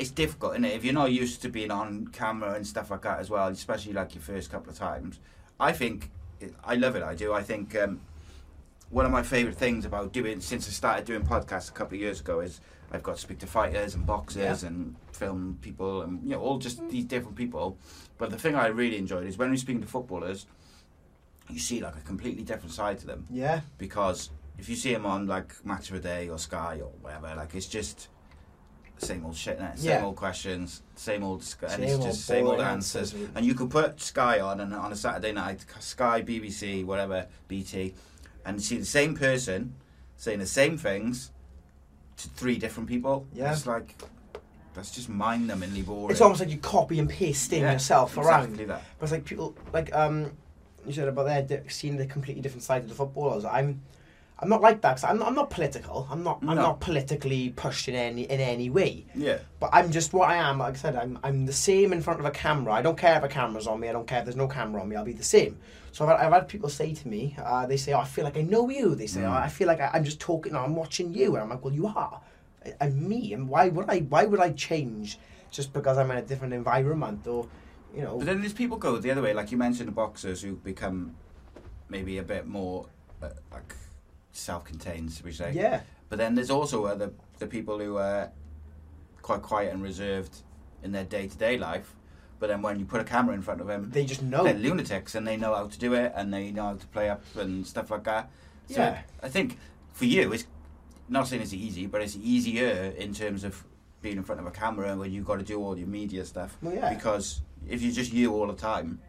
it's difficult, is it? If you're not used to being on camera and stuff like that as well, especially like your first couple of times. I think I love it. I do. I think um, one of my favourite things about doing since I started doing podcasts a couple of years ago is I've got to speak to fighters and boxers Yeah. and film people and you know all just these different people. But the thing I really enjoyed is when we're speaking to footballers, you see like a completely different side to them yeah, because if you see them on like Match of the Day or Sky or whatever, like it's just the same old shit, same Yeah. old questions, same old, sc- and it's just same old answers. answers. And you could put Sky on and on a Saturday night, Sky, BBC, whatever, BT, and see the same person saying the same things to three different people. Yeah. it's like that's just mind-numbingly boring. it's almost like you copy and pasting Yeah, yourself around. exactly that. But it's like people like um, you said about their di- seeing the completely different side of the footballers. I'm, I'm not like that. I'm, I'm not political. I'm not. I'm No. not politically pushed in any in any way. Yeah, But I'm just what I am. Like I said, I'm I'm the same in front of a camera. I don't care if a camera's on me. I don't care if there's no camera on me. I'll be the same. So I've had, I've had people say to me, uh, they say, "Oh, I feel like I know you." They say, Mm. "Oh, I feel like I, I'm just talking. I'm watching you," and I'm like, "Well, you are." and me, and why would I? Why would I change just because I'm in a different environment or, you know? But then there's people go the other way, like you mentioned, the boxers who become maybe a bit more uh, like self-contained, should we say? yeah, But then there's also uh, the the people who are quite quiet and reserved in their day-to-day life. But then when you put a camera in front of them, they just know. they're lunatics and they know how to do it and they know how to play up and stuff like that. So Yeah. I think for you, it's not saying it's easy, but it's easier in terms of being in front of a camera when you've got to do all your media stuff. Well, yeah. Because if you're just you all the time,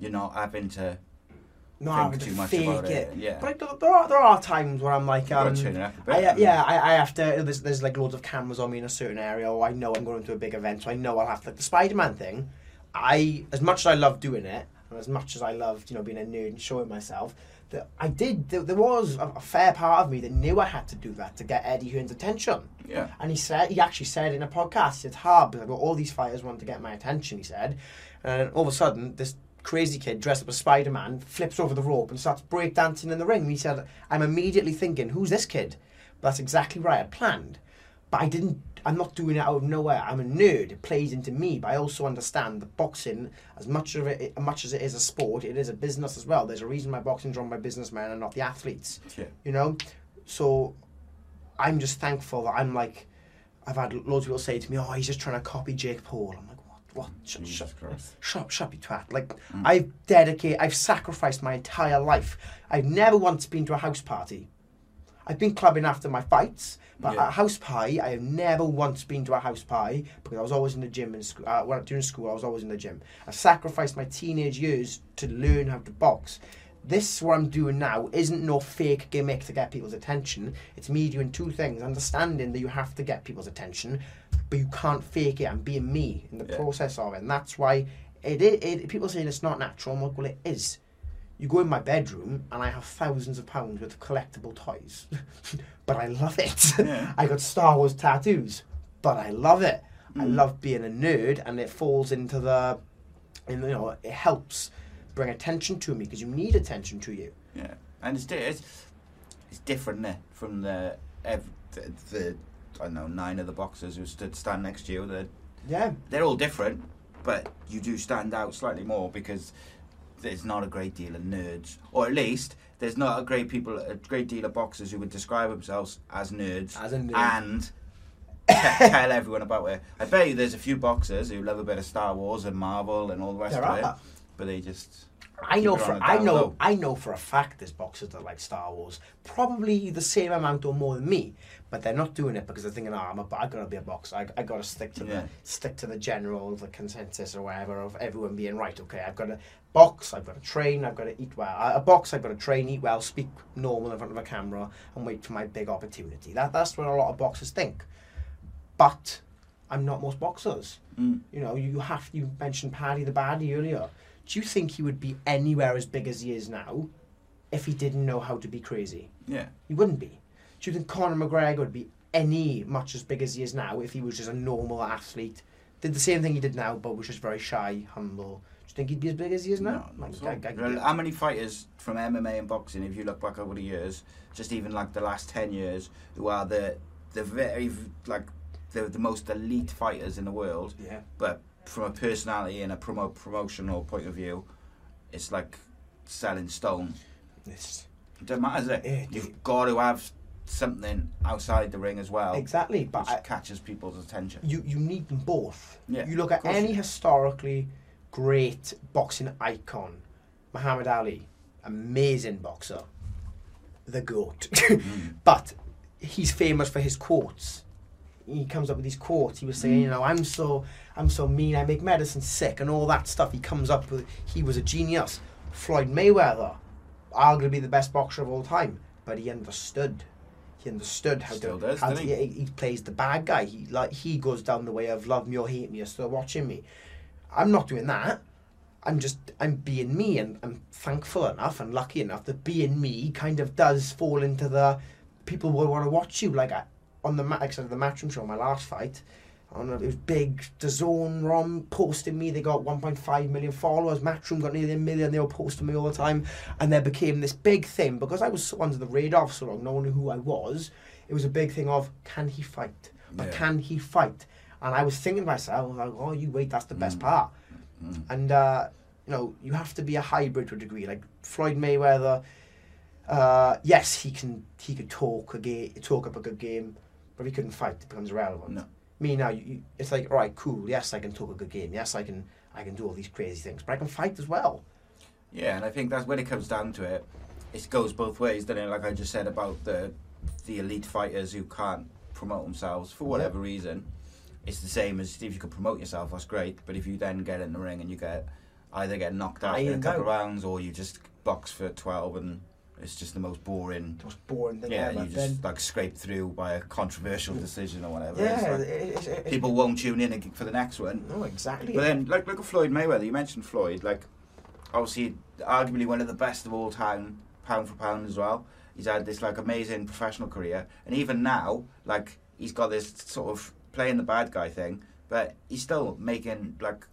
you're not having to not think having too much fake about it. it. Yeah. But there are there are times where I'm like, um, to turn it up a bit. I, yeah, I, I have to. There's, there's like loads of cameras on me in a certain area, or I know I'm going to a big event, so I know I'll have to. Like the Spider Man thing, I as much as I love doing it, and as much as I loved, you know, being a nerd and showing myself, that I did. There, there was a, a fair part of me that knew I had to do that to get Eddie Hearn's attention. Yeah. And he said, he actually said in a podcast, it's hard because I've got all these fighters want to get my attention, he said. And all of a sudden, this crazy kid dressed up as Spider Man flips over the rope and starts breakdancing in the ring. And he said, I'm immediately thinking, who's this kid? But that's exactly right, I planned. But I didn't, I'm not doing it out of nowhere. I'm a nerd. It plays into me. But I also understand that boxing, as much of it, as much as it is a sport, it is a business as well. There's a reason my boxing's run by businessmen and not the athletes Yeah. you know so i'm just thankful that i'm like i've had loads of people say to me oh he's just trying to copy jake paul i'm like what shut, shut, shut, shut you twat like i've dedicated i've sacrificed my entire life i've never once been to a house party I've been clubbing after my fights, but Yeah. at a house party, I have never once been to a house party because I was always in the gym in school. Uh, when during school, I was always in the gym. I sacrificed my teenage years to learn how to box. This what I'm doing now isn't no fake gimmick to get people's attention. It's me doing two things: understanding that you have to get people's attention, but you can't fake it and being me in the Yeah. process of it. And that's why it, it, it. People saying it's not natural. I'm like, well, it is. You go in my bedroom and I have thousands of pounds worth of collectible toys, but I love it. Yeah. I got Star Wars tattoos, but I love it. I Mm. love being a nerd, and it falls into the, and you know, it helps bring attention to me because you need attention to you. Yeah, and it's it's, it's different eh, from the, ev- the the I don't know nine of the boxers who stood stand next to you. They're Yeah, they're all different, but you do stand out slightly more because there's not a great deal of nerds, or at least there's not a great people, a great deal of boxers who would describe themselves as nerds As a nerd. and te- tell everyone about it. I bet you there's a few boxers who love a bit of Star Wars and Marvel and all the rest There of it, are. But they just I know for I know low. I know for a fact there's boxers that like Star Wars, probably the same amount or more than me, but they're not doing it because they're thinking, "Oh, I'm a, I gotta be a boxer. I, I gotta stick to Yeah. the stick to the general, the consensus or whatever of everyone being right. Okay, I've got to box. I've got to train. I've got to eat well. A box. I've got to train, eat well, speak normal in front of a camera, and wait for my big opportunity. That that's what a lot of boxers think. But I'm not most boxers. Mm. You know, you have you mentioned Paddy the Baddy earlier. Do you think he would be anywhere as big as he is now if he didn't know how to be crazy? yeah. He wouldn't be. Do you think Conor McGregor would be any much as big as he is now if he was just a normal athlete? Did the same thing he did now, but was just very shy, humble. Do you think he'd be as big as he is now? No, Like, I- at I- How many fighters from MMA and boxing, if you look back over the years, just even like the last ten years, who are the the very like the the most elite fighters in the world, yeah. but from a personality and a promo promotional point of view, it's like selling stone. It's, It doesn't matter, does it? Yeah, You've dude. got to have something outside the ring as well, exactly. But I, catches people's attention. you you need them both. Yeah, you look at any historically great boxing icon, Muhammad Ali, amazing boxer, the goat. Mm. but he's famous for his quotes. He comes up with these quotes. He was saying, Mm. you know, I'm so I'm so mean. I make medicine sick and all that stuff. He comes up with. He was a genius. Floyd Mayweather, arguably the best boxer of all time, but he understood. He understood how Still to. does, how doesn't to he? he, he plays the bad guy. He like he goes down the way of love me or hate me. You're still watching me. I'm not doing that. I'm just I'm being me, and I'm thankful enough and lucky enough that being me kind of does fall into the people will want to watch you. Like I, on the mat, said, the Matchroom show, my last fight, on it was big. DAZN Rom posting me. They got 1.5 million followers. Matchroom got nearly a million. They were posting me all the time, and there became this big thing because I was so under the radar for so long. No one knew who I was. it was a big thing of can he fight? But Yeah. can he fight? And I was thinking to myself, like, oh, you wait, that's the best Mm. part. Mm. And uh, you know, you have to be a hybrid to a degree. Like Floyd Mayweather, uh, yes, he can he could talk a game, talk up a good game, but if he couldn't fight, it becomes irrelevant. No. Me now, you, you, it's like, all right, cool. Yes, I can talk a good game. Yes, I can I can do all these crazy things, but I can fight as well. Yeah, and I think that's when it comes down to it. It goes both ways, doesn't it? Like I just said about the the elite fighters who can't promote themselves for whatever reason. It's the same as if you could promote yourself, that's great. But if you then get in the ring and you get either get knocked out in a couple of rounds or you just box for twelve and it's just the most boring. The most boring thing Yeah, ever. you just like scrape through by a controversial decision or whatever. yeah, It's like, it, it, it, people won't tune in for the next one. No, exactly. But then, like, look at Floyd Mayweather. You mentioned Floyd, like, obviously, arguably one of the best of all time, pound for pound as well. He's had this like amazing professional career, and even now, like, he's got this sort of playing the bad guy thing, but he's still making like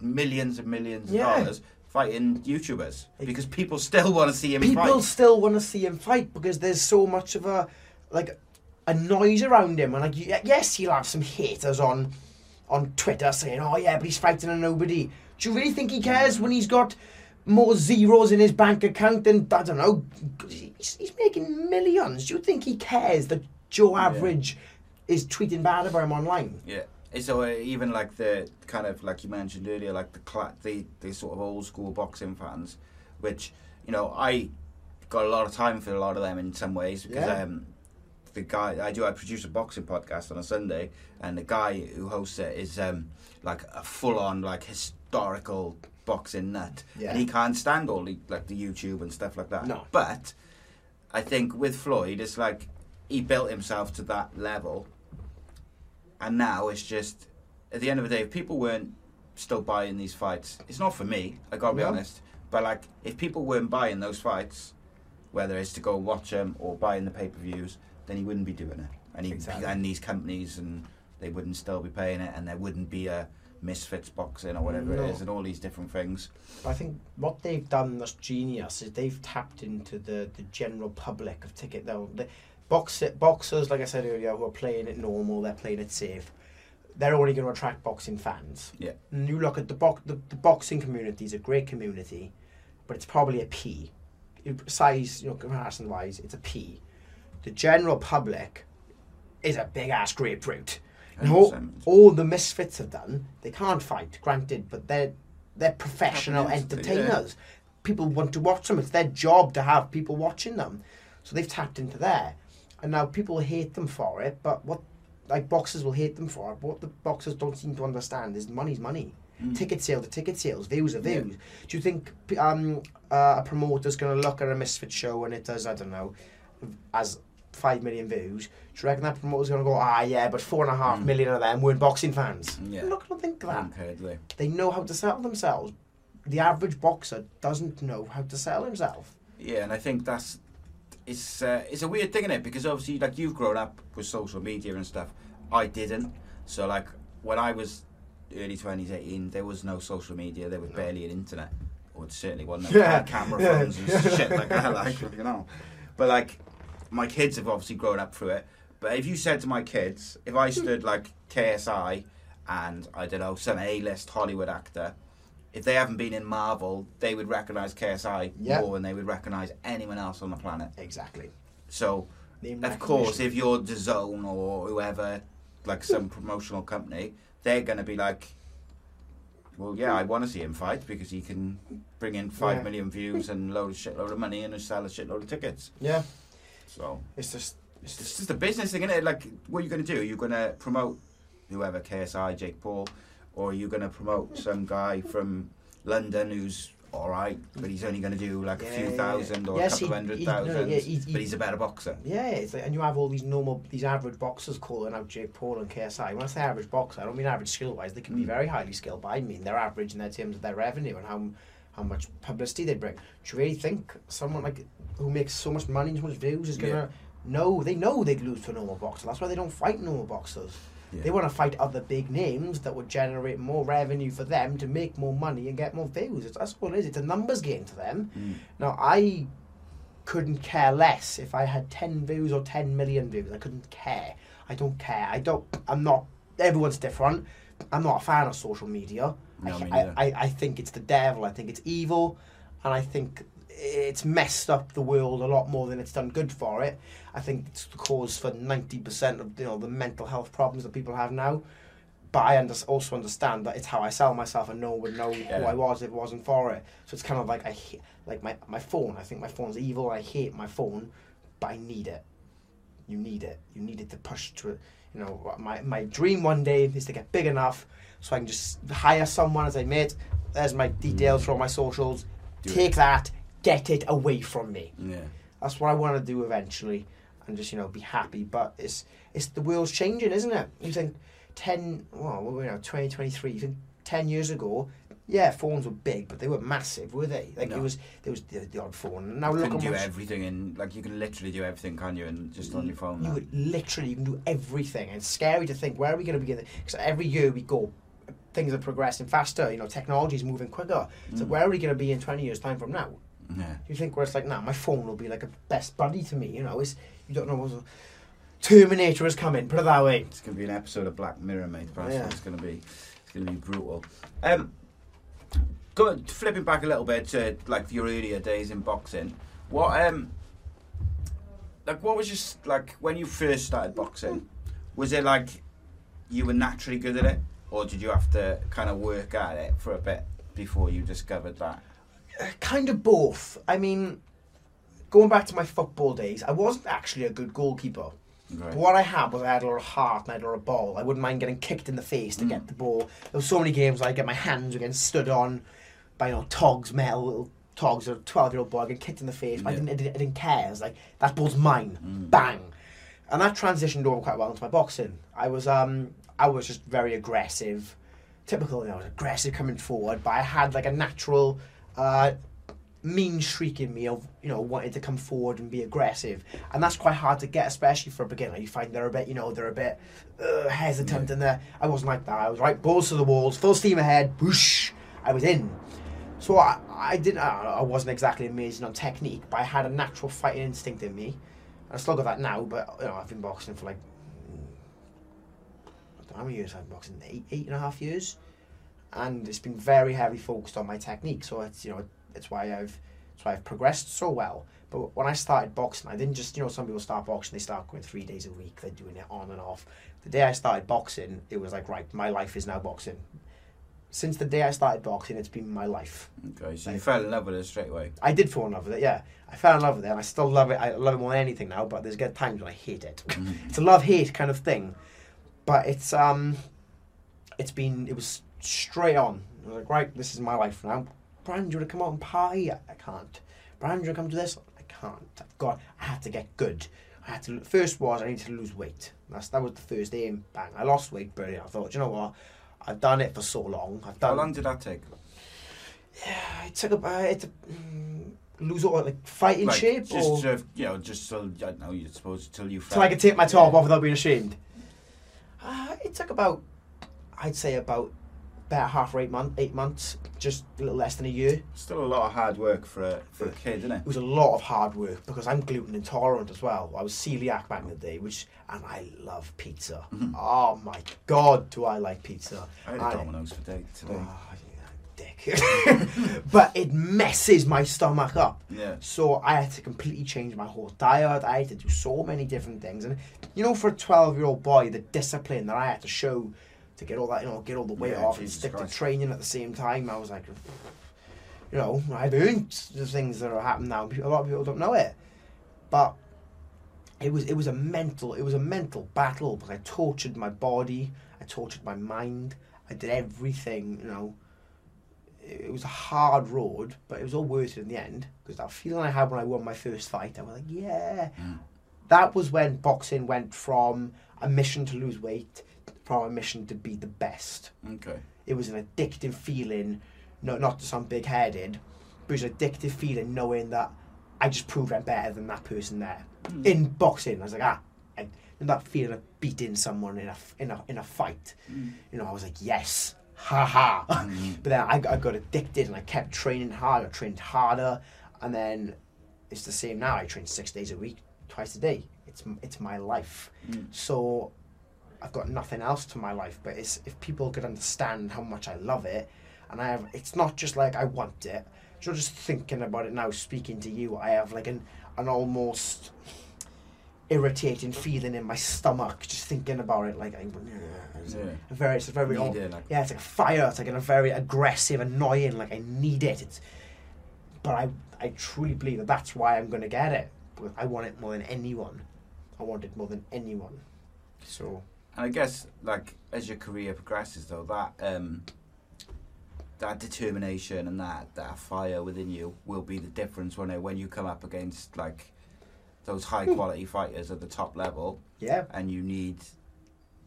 millions and millions of dollars fighting YouTubers because people still want to see him people fight. still want to see him fight because there's so much of a like a noise around him and like yes he'll have some haters on on Twitter saying oh yeah but he's fighting a nobody do you really think he cares when he's got more zeros in his bank account than I don't know he's, he's making millions do you think he cares that Joe Yeah. Average is tweeting bad about him online Yeah. So even like the kind of like you mentioned earlier, like the cla- the the sort of old school boxing fans, which you know I got a lot of time for a lot of them in some ways because Yeah. um, the guy I do I produce a boxing podcast on a Sunday, and the guy who hosts it is um, like a full on like historical boxing nut, Yeah. and he can't stand all the like the YouTube and stuff like that. No. but I think with Floyd, it's like he built himself to that level and now it's just at the end of the day, if people weren't still buying these fights, it's not for me. I gotta be No. honest. But like, if people weren't buying those fights, whether it's to go and watch them or buying the pay per views, then he wouldn't be doing it. And he Exactly. and these companies and they wouldn't still be paying it, and there wouldn't be a Misfits boxing or whatever No. it is, and all these different things. I think what they've done that's genius is they've tapped into the, the general public of ticket though. Box, boxers, like I said earlier, who are playing it normal, they're playing it safe. They're only going to attract boxing fans. Yeah. And you look at the, bo- the the boxing community is a great community, but it's probably a P. Size, you know, comparison wise, it's a P. The general public is a big ass grapefruit. And all, all the misfits have done, they can't fight, granted, but they're they're professional it, yeah. entertainers. People want to watch them. It's their job to have people watching them. So they've tapped into there. And now people hate them for it, but what like boxers will hate them for it, but what the boxers don't seem to understand is money's money. Ticket sales are ticket sales, views are Mm. Yeah. views. Do you think um, uh, a promoter's going to look at a Misfit show and it does, I don't know, as five million views? Do you reckon that promoter's going to go, ah, yeah, but four and a half Mm. million of them weren't boxing fans? Yeah. I'm not going to think that. Okay, they? They know how to sell themselves. The average boxer doesn't know how to sell himself. Yeah, and I think that's it's uh, it's a weird thing, isn't it? Because obviously, like you've grown up with social media and stuff. I didn't. So like when I was early twenties, eighteen, there was no social media. There was barely an internet, or it certainly wasn't no Yeah, camera yeah. phones and shit like that. Like you know, but like my kids have obviously grown up through it. But if you said to my kids, if I stood like KSI and I don't know some A-list Hollywood actor, if they haven't been in Marvel, they would recognize KSI Yeah. more than they would recognize anyone else on the planet. Exactly. So, Name of course, if you're DAZN or whoever, like some promotional company, they're going to be like, well, yeah, I want to see him fight because he can bring in five Yeah. million views and load a shitload of money and sell a shitload of tickets. Yeah, So it's just, it's it's just just a business thing, isn't it? Like, what are you going to do? You're going to promote whoever, KSI, Jake Paul, or are you going to promote some guy from London who's all right, but he's only going to do like a few yeah, thousand or Yes, a couple he- of hundred he- no, yeah, he- but he's a better boxer. Yeah, it's like, and you have all these normal, these average boxers calling out Jake Paul and KSI. When I say average boxer, I don't mean average skill wise. They can be Mm. very highly skilled, but I mean they're average in their terms of their revenue and how how much publicity they bring. Do you really think someone like who makes so much money and so much views is gonna? Yeah. No, they know they'd lose to a normal boxer. That's why they don't fight normal boxers. Yeah. They want to fight other big names that would generate more revenue for them to make more money and get more views. It's, that's all it is. It's a numbers game to them. Mm. Now, I couldn't care less if I had 10 views or 10 million views. I couldn't care. I don't care. I don't, I'm not, everyone's different. I'm not a fan of social media. No, me I. I, I think it's the devil. I think it's evil. And I think it's messed up the world a lot more than it's done good for it. I think it's the cause for 90% of you know the mental health problems that people have now. But I under- also understand that it's how I sell myself, and no one would know who I was if it wasn't for it. So it's kind of like I hate, like my my phone. I think my phone's evil. I hate my phone, but I need it. You need it. You need it to push to it. You know, my my dream one day is to get big enough so I can just hire someone as I mate. There's my details mm. for all my socials. Do it. Take that. Get it away from me. Yeah. That's what I want to do eventually, and just you know be happy. But it's it's the world's changing, isn't it? You think ten, well, what are we now twenty twenty three. You think ten years ago, yeah, phones were big, but they were massive, were they? Like No. it was there was the, the odd phone. And now You look can do everything in like you can literally do everything, can you? And just on your phone. you now. would literally you can do everything. And it's scary to think where are we going to be? Because every year we go, things are progressing faster. You know, technology is moving quicker. So Mm. where are we going to be in twenty years' time from now? Yeah. You think where it's like, nah, my phone will be like a best buddy to me. You know, it's you don't know what's. Terminator is coming. Put it that way. It's gonna be an episode of Black Mirror, mate. Yeah. it's gonna be, it's gonna be brutal. Um, go flipping back a little bit to like your earlier days in boxing. What um, like what was just like when you first started boxing? Was it like you were naturally good at it, or did you have to kind of work at it for a bit before you discovered that? Kind of both. I mean, going back to my football days, I wasn't actually a good goalkeeper. Right. But what I had was I had a lot of heart and I had a lot of ball. I wouldn't mind getting kicked in the face to Mm. get the ball. There were so many games where I get my hands against stood on by you know Togs, metal little Togs, a twelve year old boy, I get kicked in the face. But I, didn't, I, didn't, I didn't care. I was like, that ball's mine. Mm. Bang. And that transitioned over quite well into my boxing. I was um I was just very aggressive. Typical, you know, aggressive coming forward, but I had like a natural uh mean streak in me of you know wanting to come forward and be aggressive, and that's quite hard to get, especially for a beginner. You find they're a bit, you know, they're a bit uh, hesitant, Yeah. and I wasn't like that. I was right, balls to the walls, full steam ahead, whoosh, I was in. So I, I didn't, I I wasn't exactly amazing on technique, but I had a natural fighting instinct in me. I still got that now, but you know, I've been boxing for like I don't know how many years I've been boxing, eight, eight and a half years, and it's been very heavily focused on my technique. So it's you know it's why I've it's why I've progressed so well. But when I started boxing, I didn't just you know some people start boxing, they start going three days a week, they're doing it on and off. The day I started boxing, it was like right, my life is now boxing. Since the day I started boxing, it's been my life. Okay, so you fell in love with it straight away. I did fall in love with it, yeah. I fell in love with it, and I still love it. I love it more than anything now. But there's get times when I hate it. it's a love hate kind of thing. But it's um, it's been it was straight on. I was like, right, this is my life now. Brian, do you want to come out and party? I, can't. Brian, do you want to come to this? I can't. I've got. I had to get good. I had to. First was I needed to lose weight. That's that was the first aim. Bang! I lost weight, brilliant. I thought, you know what? I've done it for so long. I've done. How long did that take? Yeah, it took about it. Mm, lose all like fighting Like, shape just or to, you know, just so I don't know. You suppose till you so I could take my top Yeah. off without being ashamed. Uh, it took about, I'd say about about half or eight months, eight months, just a little less than a year. Still a lot of hard work for a for a kid, isn't it? It was a lot of hard work because I'm gluten intolerant as well. I was celiac back in the day, which and I love pizza. Mhm. Oh my god, do I like pizza? I had a Domino's for day today. Oh, but it messes my stomach up. Yeah. So I had to completely change my whole diet. I had to do so many different things, and you know, for a twelve-year-old boy, the discipline that I had to show to get all that, you know, get all the weight Yeah, off and stick Christ. to training at the same time, I was like, you know, I've earned the things that are happening now. A lot of people don't know it, but it was it was a mental it was a mental battle because I tortured my body, I tortured my mind, I did everything, you know. It it was a hard road, but it was all worth it in the end because that feeling I had when I won my first fight, I was like, yeah. Mm. That was when boxing went from a mission to lose weight, from a mission to be the best. Okay. It was an addictive feeling, no, not to sound big headed, but it was an addictive feeling knowing that I just proved I'm better than that person there. Mm. In boxing, I was like, ah, and and that feeling of beating someone in a, in a, in a fight, Mm. you know, I was like, yes, ha ha. Mm. But then I, I got addicted and I kept training hard. I trained harder, and then it's the same now. I train six days a week, twice a day. It's it's my life. Mm. So I've got nothing else to my life. But it's if people could understand how much I love it, and I have, it's not just like I want it. You know, just thinking about it now, speaking to you, I have like an an almost irritating feeling in my stomach just thinking about it. Like I'm, it's Yeah. a very, it's a very, Need it, like- yeah, it's like a fire. It's like a very aggressive, annoying. Like I need it. It's, but I, I truly believe that that's why I'm going to get it. I want it more than anyone. I want it more than anyone. So And I guess, like, as your career progresses, though, that um, that determination and that, that fire within you will be the difference when when you come up against like those high quality fighters at the top level, yeah, and you need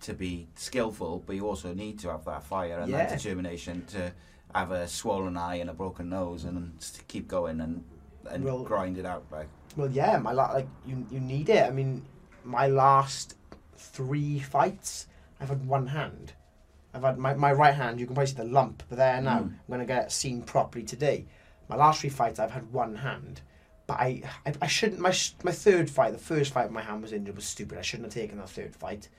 to be skillful, but you also need to have that fire and that determination to have a swollen eye and a broken nose and keep going and and Well- grind it out. Like, well, yeah, my la- like you, you need it. I mean, my last three fights, I've had one hand. I've had my, my right hand. You can probably see the lump, but there now. Mm. I'm gonna get it seen properly today. My last three fights, I've had one hand. But I, I, I shouldn't. My my third fight, the first fight my hand was injured, was stupid. I shouldn't have taken that third fight.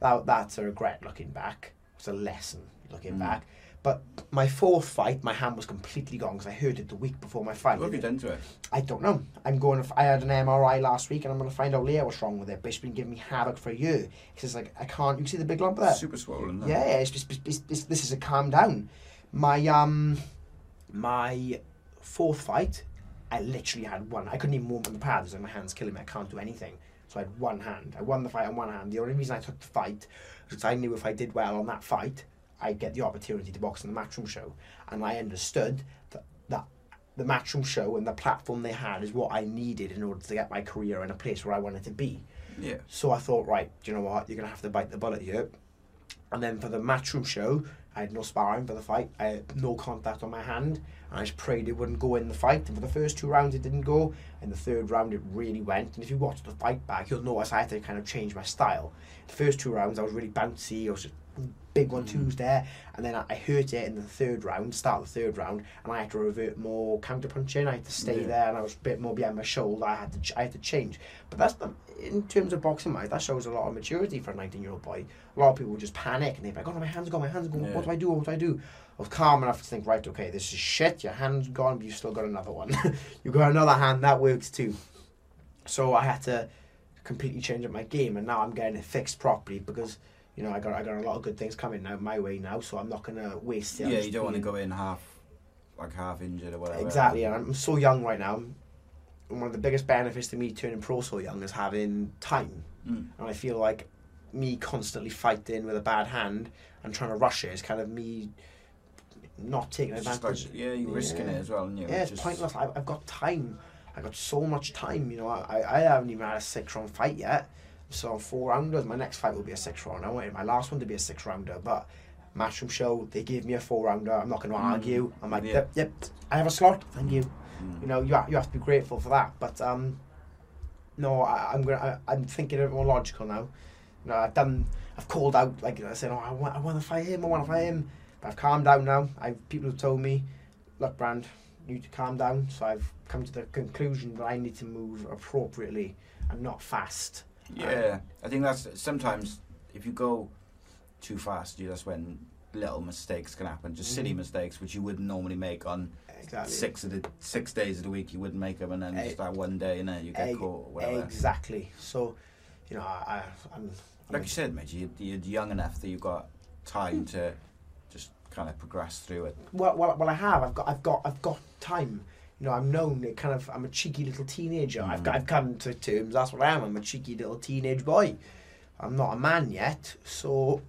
That that's a regret looking back. It's a lesson looking Mm. back. But my fourth fight, my hand was completely gone because I heard it the week before my fight. what have you done to it? I don't know. I'm going. To, I had an MRI last week, and I'm going to find out later what's wrong with it. But it's been giving me havoc for a year. Because it's like I can't. You see the big lump there? Super swollen. though. Yeah, it's, it's, it's, it's, this is a calm down. My um, my fourth fight, I literally had one. I couldn't even move on the pad. It's like my hand's killing me. I can't do anything. So I had one hand. I won the fight on one hand. The only reason I took the fight was I knew if I did well on that fight, I'd get the opportunity to box in the Matchroom show, and I understood that that the Matchroom show and the platform they had is what I needed in order to get my career in a place where I wanted to be. Yeah. So I thought, right, do you know what? You're gonna have to bite the bullet here. And then for the matchroom show, I had no sparring for the fight. I had no contact on my hand, and I just prayed it wouldn't go in the fight. And for the first two rounds, it didn't go. And the third round, it really went. And if you watch the fight back, you'll notice I had to kind of change my style. The first two rounds, I was really bouncy. I was just big one hmm. twos there, and then I, I hurt it in the third round, start of the third round, and I had to revert more counter punching. I had to stay Yeah. there, and I was a bit more behind my shoulder. I had to ch- I had to change. But that's the in terms of boxing, mate. That shows a lot of maturity for a nineteen-year-old boy. A lot of people just panic and they're like, "Oh, no, my hands gone, my hands gone. Yeah. What do I do? What do I do?" I was calm enough to think, right, okay, this is shit. Your hand's gone, but you've still got another one. you've got another hand that works too. So I had to completely change up my game, and now I'm getting it fixed properly because you know I got I got a lot of good things coming now my way now. So I'm not gonna waste it. Yeah, you don't want to go in half, like half injured or whatever. Exactly, and I'm so young right now. And one of the biggest benefits to me turning pro so young is having time. Mm. And I feel like me constantly fighting with a bad hand and trying to rush it is kind of me not taking It's just like, advantage. yeah, you're risking Yeah. it as well, and you Yeah, it's just, pointless. I, I've got time. I got so much time. You know, I, I haven't even had a six round fight yet. So four rounders. My next fight will be a six rounder. I wanted my last one to be a six rounder, but Matchroom show they gave me a four rounder. I'm not going to Mm. argue. I'm like, yep, yep. I have a slot. Thank you. Mm. You know, you ha- you have to be grateful for that. But um, no, I, I'm gonna. I, I'm thinking a bit more logical now. You know, I've done. I've called out like I said. Oh, I want. I want to fight him. I want to fight him. But I've calmed down now. I people have told me, look, Brand, you need to calm down. So I've come to the conclusion that I need to move appropriately and not fast. Yeah, I think that's sometimes if you go too fast, you that's when little mistakes can happen, just silly Mhm. mistakes which you wouldn't normally make on Exactly. six of the six days of the week. You wouldn't make them, and then Eh, just that one day, and then you get Egg- caught. Or whatever. Exactly. So, you know, I, I I'm, I'm Like you said, mate, you, you're young enough that you've got time to just kind of progress through it. well, well, well, I have. I've got, I've got, I've got time. You know, I'm known. It kind of, I'm a cheeky little teenager. I've, Mm. I've come to terms. That's what I am. I'm a cheeky little teenage boy. I'm not a man yet. So,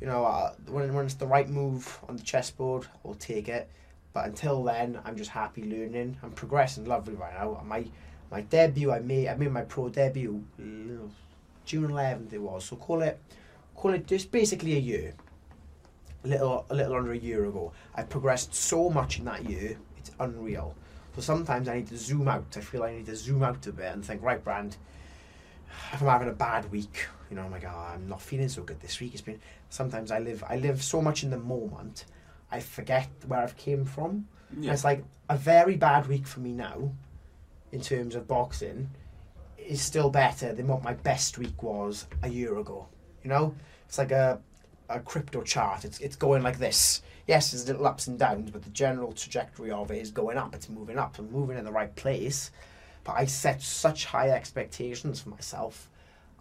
you know, uh, when when it's the right move on the chessboard, I'll take it. But until then, I'm just happy learning. I'm progressing lovely right now. My my debut, I made, I made my pro debut June 11th. It was. So call it, call it just basically a year a little a little under a year ago. I've progressed so much in that year, it's unreal. So sometimes I need to zoom out. I feel I need to zoom out a bit and think, right, Brand, if I'm having a bad week, you know, I'm like, oh, I'm not feeling so good this week. It's been sometimes I live I live so much in the moment, I forget where I've came from. Yeah. It's like a very bad week for me now in terms of boxing is still better than what my best week was a year ago. You know, it's like a a crypto chart. It's it's going like this. Yes, there's little ups and downs, but the general trajectory of it is going up. It's moving up. I'm moving in the right place. But I set such high expectations for myself,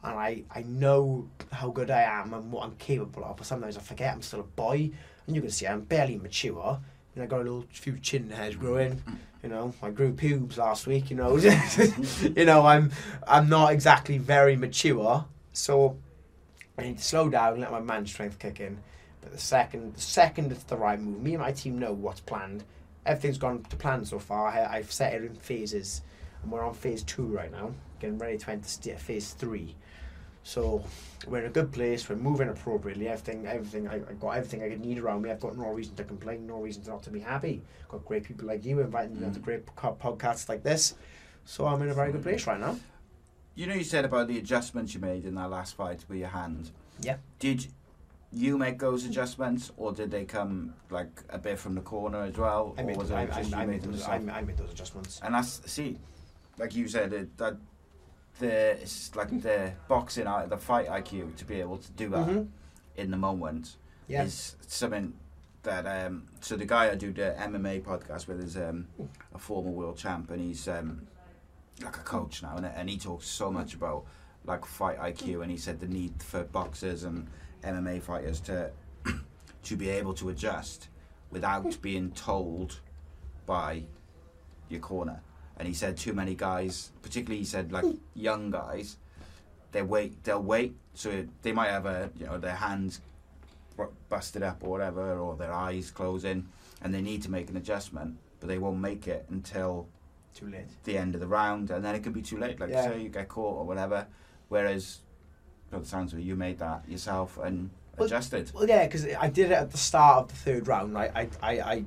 and I I know how good I am and what I'm capable of. But sometimes I forget I'm still a boy, and you can see I'm barely mature. And I got a little few chin hairs growing. You know, I grew pubes last week. You know, you know, I'm I'm not exactly very mature. So I need to slow down and let my man strength kick in. But the second, the second it's the right move, me and my team know what's planned. Everything's gone to plan so far. I, I've set it in phases, and we're on phase two right now, getting ready to enter st- phase three. So we're in a good place. We're moving appropriately. Everything, everything. I, I got everything I could need around me. I've got no reason to complain. No reason not to be happy. Got great people like you inviting me onto mm. great po- podcasts like this. So I'm in a very good place right now. You know, you said about the adjustments you made in that last fight with your hand. Yeah. Did you make those adjustments, or did they come like a bit from the corner as well, I made, was I, I, I, made those? I, made those adjustments. And that's see, like you said, it, that the it's like the boxing, I- the fight IQ to be able to do that Mhm. in the moment Yeah. is something that um so the guy I do the MMA podcast with is um a former world champ and he's um like a coach now and, and he talks so much about like fight IQ and he said the need for boxers and MMA fighters to to be able to adjust without hmm. being told by your corner and he said too many guys particularly he said like hmm. young guys they wait they'll wait so they might have a you know their hands busted up or whatever or their eyes closing and they need to make an adjustment but they won't make it until Too late. the end of the round and then it could be too late like Yeah. say you get caught or whatever whereas by the sounds of it you made that yourself and Well, adjusted Well, yeah, because I did it at the start of the third round. I, I, I, I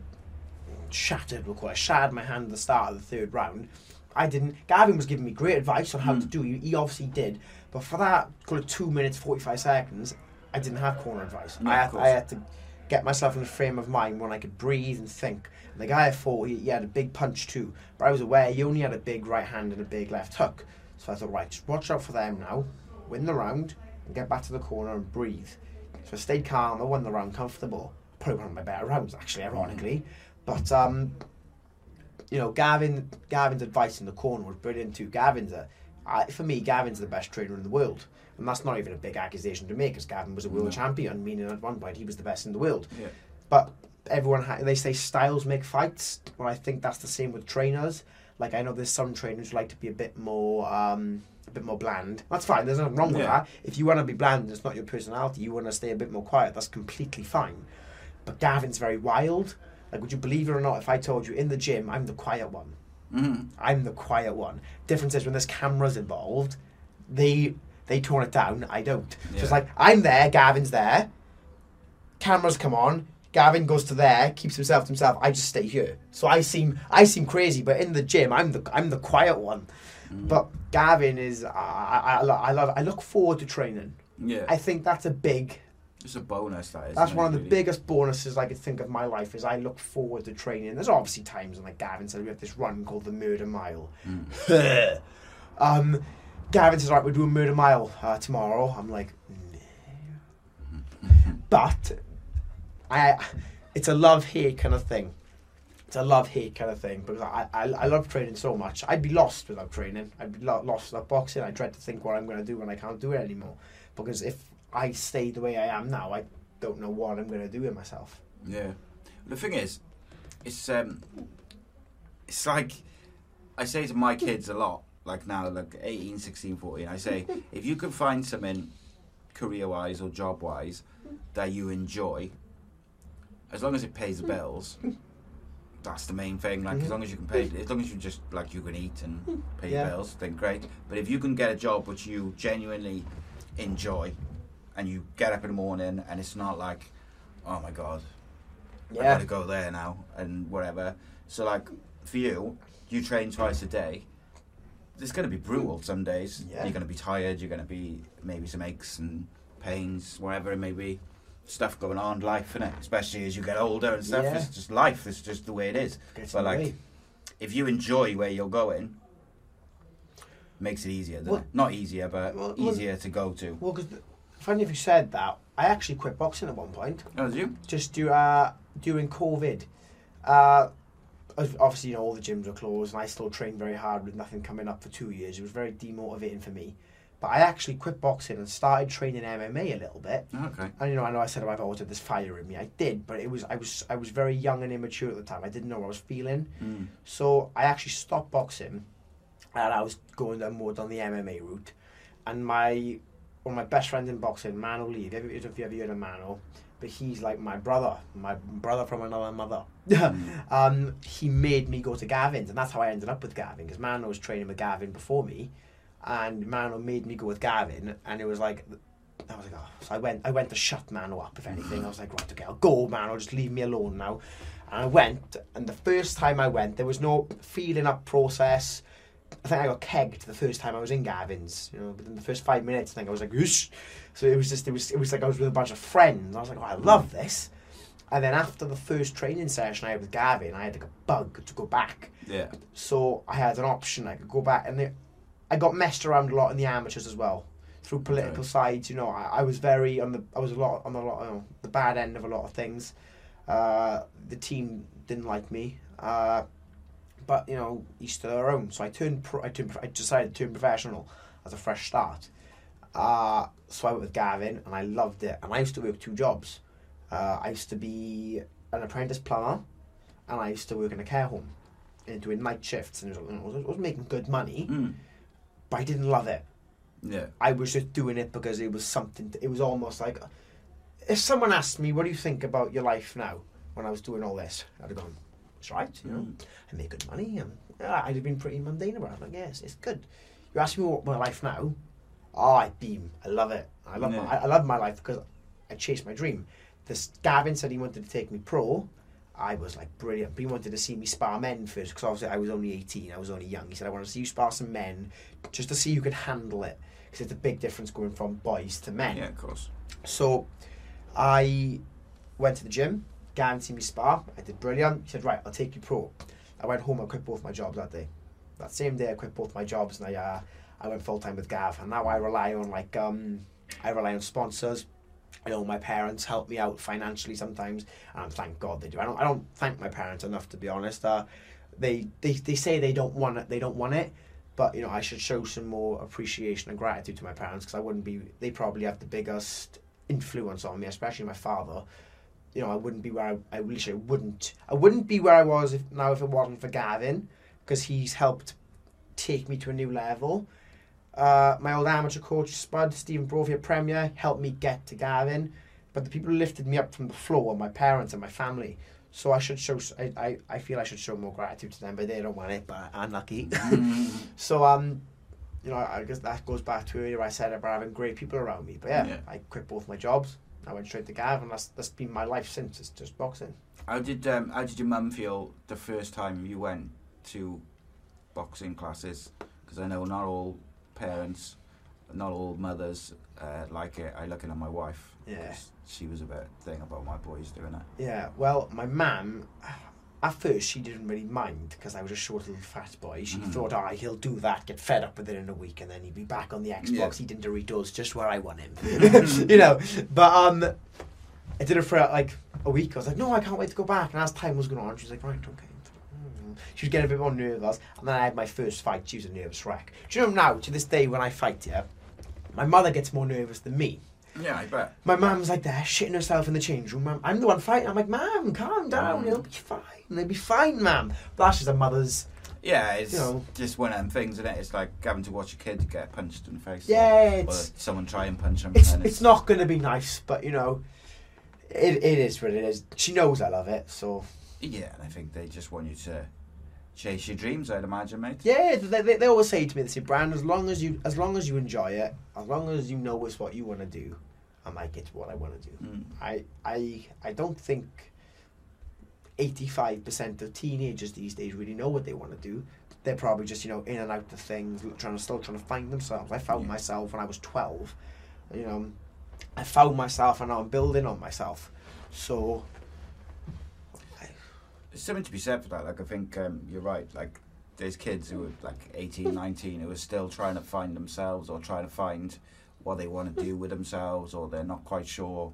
shattered, we'll call it, shattered my hand at the start of the third round. I didn't. Gavin was giving me great advice on how to Hmm. do. He, he obviously did, but for that, call it two minutes forty five seconds, I didn't have corner advice. No, I, had. I had to get myself in a frame of mind when I could breathe and think. And the guy I fought, he, he had a big punch too, but I was aware he only had a big right hand and a big left hook. So I thought, right, just watch out for them now, win the round, and get back to the corner and breathe. So I stayed calm. I won the round comfortable. Probably one of my better rounds, actually, ironically. But um, you know, Gavin, Gavin's advice in the corner was brilliant too. Gavin's a, I for me, Gavin's the best trainer in the world, and that's not even a big accusation to make, because Gavin was a world No. champion, meaning at one point he was the best in the world. yeah But everyone, ha- they say styles make fights. Well, I think that's the same with trainers. Like I know there's some trainers who like to be a bit more, um, bit more bland. That's fine. There's nothing wrong with Yeah. that. If you want to be bland, and it's not your personality. You want to stay a bit more quiet. That's completely fine. But Gavin's very wild. Like, would you believe it or not? If I told you in the gym, I'm the quiet one. mm I'm the quiet one. Difference is when there's cameras involved, they they tone it down. I don't. So it's like I'm there, Gavin's there. Cameras come on. Gavin goes to there, keeps himself to himself. I just stay here. So I seem I seem crazy, but in the gym, I'm the I'm the quiet one. But Gavin is I, I, I, lo- I love I look forward to training. yeah I think that's a big it's a bonus that is that's one of the really? biggest bonuses I could think of my life is I look forward to training. There's obviously times when like Gavin said we have this run called the Murder Mile. Mm. um, Gavin says, right, we're doing Murder Mile uh, tomorrow. I'm like, but I, it's a love hate kind of thing. It's a love hate kind of thing because I, I, I love training so much. I'd be lost without training. I'd be lo- lost without boxing. I dread to think what I'm going to do when I can't do it anymore. Because if I stay the way I am now, I don't know what I'm going to do with myself. Yeah. The thing is, it's um, it's like I say to my kids a lot, like now, like 18, 16, 14, I say, if you can find something career wise or job wise that you enjoy, as long as it pays the bills, that's the main thing. Like, as Mhm. long as you can pay, as long as you just, like, you can eat and pay Yeah. your bills, then great. But if you can get a job which you genuinely enjoy and you get up in the morning and it's not like, oh my God, I Yeah. gotta go there now and whatever. So like for you, you train twice a day. It's gonna be brutal some days. Yeah. You're gonna be tired. You're gonna be maybe some aches and pains, whatever it may be. Stuff going on, in life, innit? Especially as you get older and stuff. Yeah. It's just life. It's just the way it is. Gets But like, way. if you enjoy where you're going, makes it easier. Well- it? Not easier, but Well, well- easier to go to. Well, because funny if you said that, I actually quit boxing at one point. Oh, did you? just do, uh, during COVID. Uh, obviously, you know, all the gyms were closed, and I still trained very hard with nothing coming up for two years. It was very demotivating for me. But I actually quit boxing and started training MMA a little bit. Okay. And you know, I know I said I've always had this fire in me. I did, but it was I was I was very young and immature at the time. I didn't know what I was feeling. Mm. So I actually stopped boxing, and I was going down more down the MMA route. And my one of my best friends in boxing, Mano Lee. If you ever, ever heard of Mano, but he's like my brother, my brother from another mother. um, he made me go to Gavin's, and that's how I ended up with Gavin because Mano was training with Gavin before me, and Mano made me go with Gavin, and it was like. I was like, oh. So I went, I went to shut Mano up, if anything. I was like, right, okay, I'll go, Mano, just leave me alone now. And I went, and the first time I went, there was no feeling up process. I think I got kegged the first time I was in Gavin's. You know, within the first five minutes, I think I was like, Whoosh. so it was just, it was, it was like I was with a bunch of friends. I was like, oh, I love this. And then after the first training session I had with Gavin, I had like a bug to go back. Yeah. So I had an option. I could go back, and it, I got messed around a lot in the amateurs as well, through political sides. You know, I, I was very on the I was a lot on the lot you know, the bad end of a lot of things. Uh, the team didn't like me, uh, but you know, each to their own. So I turned pro, I turned I decided to turn professional as a fresh start. Uh, so I went with Gavin, and I loved it. And I used to work two jobs. Uh, I used to be an apprentice plumber, and I used to work in a care home, and doing night shifts, and it was, you I was, I was making good money, Mm. But I didn't love it. Yeah. I was just doing it because it was something. it was almost like, if someone asked me, "What do you think about your life now?" When I was doing all this, I'd have gone, "It's right, you know, Mm. I make good money." And yeah, I'd have been pretty mundane about it. Like, yes, it's good. You ask me what my life now, oh, I beam. I love it. I love Yeah. my, I love my life because I chased my dream. This Gavin said he wanted to take me pro. I was like brilliant. But he wanted to see me spar men first because obviously I was only 18. I was only young. He said, I want to see you spar some men just to see you could handle it. Because it's a big difference going from boys to men. Yeah, of course. So I went to the gym. guaranteed me spar. I did brilliant. He said, right, I'll take you pro. I went home. I quit both my jobs that day. That same day, I quit both my jobs and I uh, I went full time with Gav. And now I rely on like um I rely on sponsors. I know my parents help me out financially sometimes, and thank God they do. I don't I don't thank my parents enough to be honest. Uh, they they they say they don't want it. They don't want it. But you know, I should show some more appreciation and gratitude to my parents because I wouldn't be. They probably have the biggest influence on me, especially my father. You know, I wouldn't be where I. I wish I wouldn't. I wouldn't be where I was if, now if it wasn't for Gavin, because he's helped take me to a new level. Uh, my old amateur coach Spud Stephen Brovia Premier helped me get to Gavin, but the people who lifted me up from the floor were my parents and my family. So I should show. I, I, I feel I should show more gratitude to them, but they don't want it. But I'm lucky. Mm. So um, you know, I guess that goes back to earlier I said about having great people around me. But yeah, Yeah. I quit both my jobs. I went straight to Gav, and that's that's been my life since. It's just boxing. How did um, how did your mum feel the first time you went to boxing classes? Because I know not all parents, not all mothers uh, like it. I looking at my wife. Yeah. She was a bit thing about my boys doing it. Yeah. Well, my mum. At first, she didn't really mind because I was a short little fat boy. She Mhm. thought, ah, he'll do that, get fed up with it in a week, and then he'd be back on the Xbox Yeah. eating Doritos just where I want him. you know. But um, I did it for like a week. I was like, no, I can't wait to go back. And as time was going on, she was like, right, okay. Mm. She was getting a bit more nervous. And then I had my first fight. She was a nervous wreck. Do you know now, to this day, when I fight here, my mother gets more nervous than me. Yeah, I bet. My mum's like there, shitting herself in the change room. I'm the one fighting. I'm like, Mum, calm down. Mm. It'll be fine. They'll be fine, Mum. But that's just a mother's. Yeah, it's You know. just one of them things, isn't it? It's like having to watch a kid get punched in the face. Yeah, or, it's or someone try and punch him. it's and it's not going to be nice, but you know, it it is what it is. She knows I love it, so Yeah, and I think they just want you to chase your dreams. I'd imagine, mate. yeah. They, they, they always say to me, they say, Brand, as long as you as long as you enjoy it, as long as you know it's what you want to do, I'm like, it's what I want to do. Mm. I I I don't think eighty five percent of teenagers these days really know what they want to do. They're probably just you know in and out of things, trying to still trying to find themselves. I found Yeah. myself when I was twelve. You know, I found myself, and now I'm building on myself. So There's something to be said for that. Like I think um, you're right. Like there's kids who are like 18, hmm. 19 who are still trying to find themselves or trying to find what they want to do with themselves or they're not quite sure.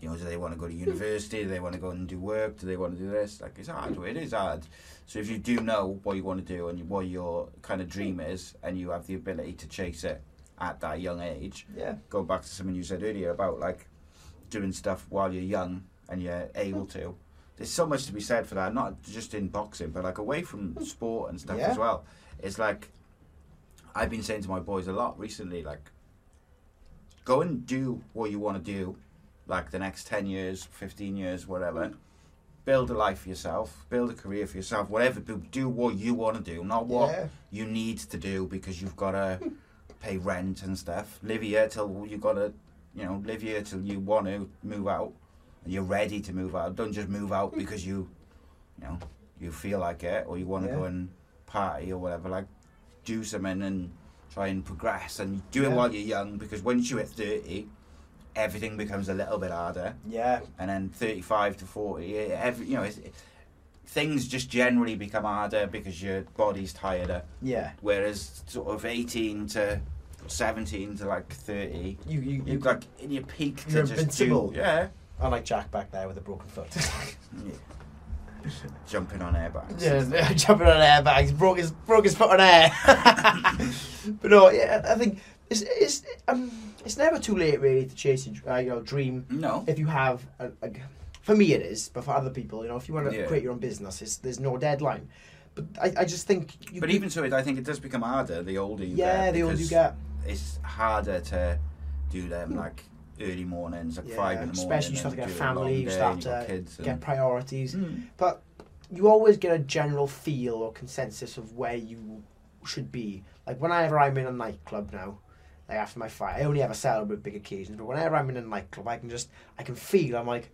You know, do they want to go to hmm. university? Do they want to go and do work? Do they want to do this? Like, it's hard. It is hard. So if you do know what you want to do and what your kind of dream hmm. is, and you have the ability to chase it at that young age, Yeah. go back to something you said earlier about like doing stuff while you're young and you're able to. There's so much to be said for that, not just in boxing, but like away from hmm. sport and stuff Yeah. as well. It's like I've been saying to my boys a lot recently, like go and do what you want to do, like the next ten years, fifteen years, whatever. Hmm. Build a life for yourself, build a career for yourself, whatever. Do, what you want to do, not what Yeah. you need to do because you've got to hmm. pay rent and stuff. Live here till you got to, you know, live here till you want to move out and you're ready to move out. Don't just move out because you, you know, you feel like it or you want to Yeah. go and party or whatever. Like, do something and try and progress and do it while you're young because once you hit 30, everything becomes a little bit harder. Yeah. And then 35 to 40, eh, every, you know, it's, things just generally become harder because your body's tireder. Yeah. Whereas sort of 18 to 17 to like 30, You you you you've got in your peak to You're just invincible. do, yeah, Unlike Jack back there with a broken foot. yeah. jumping on airbags. yeah, jumping on airbags, broke his broke his foot on air. but no, yeah, I think it's it's um it's never too late really to chase your uh, you know dream No. if you have a, a, for me it is, but for other people, you know, if you want to Yeah. create your own business, it's, there's no deadline. But I, I just think you But even so, it, I think it does become harder the older you yeah, get. the older you get, It's harder to do them like early mornings, like yeah, five in the morning. especially you start to get a family, you start and you've got to kids get priorities. Mm. But you always get a general feel or consensus of where you should be. Like whenever I'm in a nightclub now, like after my fight, I only ever celebrate big occasions. But whenever I'm in a nightclub, I can just I can feel I'm like.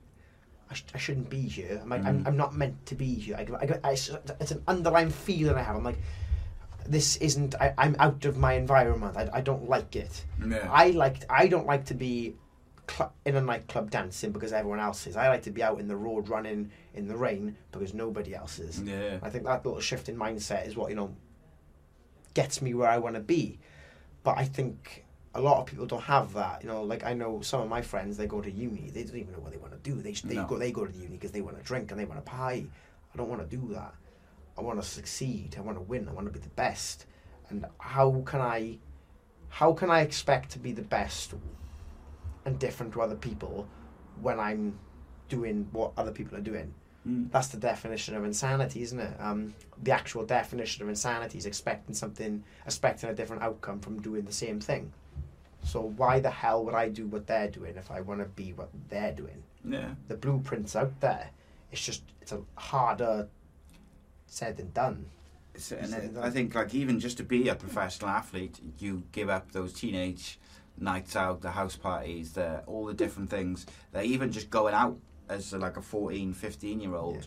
I, sh- I shouldn't be here. I'm, like, I'm, Mm. I'm not meant to be here. I, I, I, it's an underlying feeling I have. I'm like, this isn't. I, I'm out of my environment. I, I don't like it. Yeah. I like. I don't like to be cl- in a nightclub dancing because everyone else is. I like to be out in the road running in the rain because nobody else is. yeah. I think that little shift in mindset is what you know gets me where I want to be. But I think a lot of people don't have that. You know, like I know some of my friends, they go to uni, they don't even know what they want to do. They they No. go they go to the uni because they want to drink and they want to party. I don't want to do that. I want to succeed. I want to win. I want to be the best. And how can I, how can I expect to be the best and different to other people when I'm doing what other people are doing? Mm. That's the definition of insanity, isn't it? Um, the actual definition of insanity is expecting something, expecting a different outcome from doing the same thing. So why the hell would I do what they're doing if I want to be what they're doing? Yeah. The blueprint's out there. It's just it's a harder said than done. It's- and Is it, it- I think like even just to be a professional athlete, you give up those teenage nights out, the house parties, the all the different things. That even just going out as like a 14, 15 year old.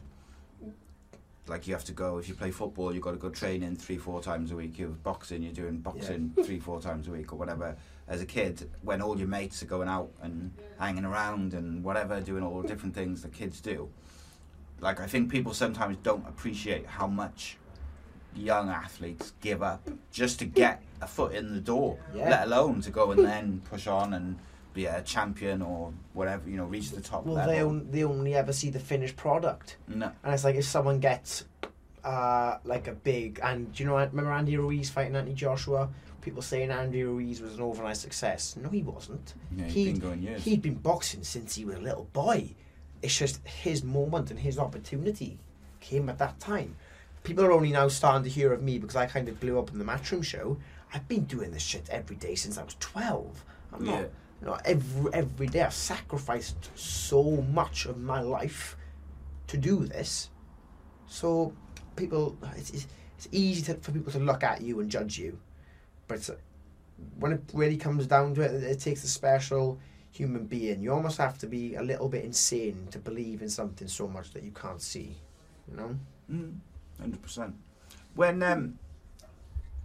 Like you have to go if you play football, you've got to go training three, four times a week. You're boxing, you're doing boxing three, four times a week or whatever. As a kid, when all your mates are going out and hanging around and whatever, doing all the different things that kids do. Like I think people sometimes don't appreciate how much young athletes give up just to get a foot in the door, Yeah. let alone to go and then push on and be a champion or whatever, you know, reach the top Well, level. they on, they only ever see the finished product, no. and it's like if someone gets uh, like a big and do you know remember Andy Ruiz fighting Anthony Joshua? People saying Andy Ruiz was an overnight success. No, he wasn't. Yeah, he's He'd- been going years. He'd been boxing since he was a little boy. It's just his moment and his opportunity came at that time. People are only now starting to hear of me because I kind of blew up in the Matchroom show. I've been doing this shit every day since I was 12. I'm not, you know, every, every day I've sacrificed so much of my life to do this. So people, it's, it's, it's easy to, for people to look at you and judge you. But when it really comes down to it, it takes a special human being. You almost have to be a little bit insane to believe in something so much that you can't see. You know? Mm, Hundred percent. When um,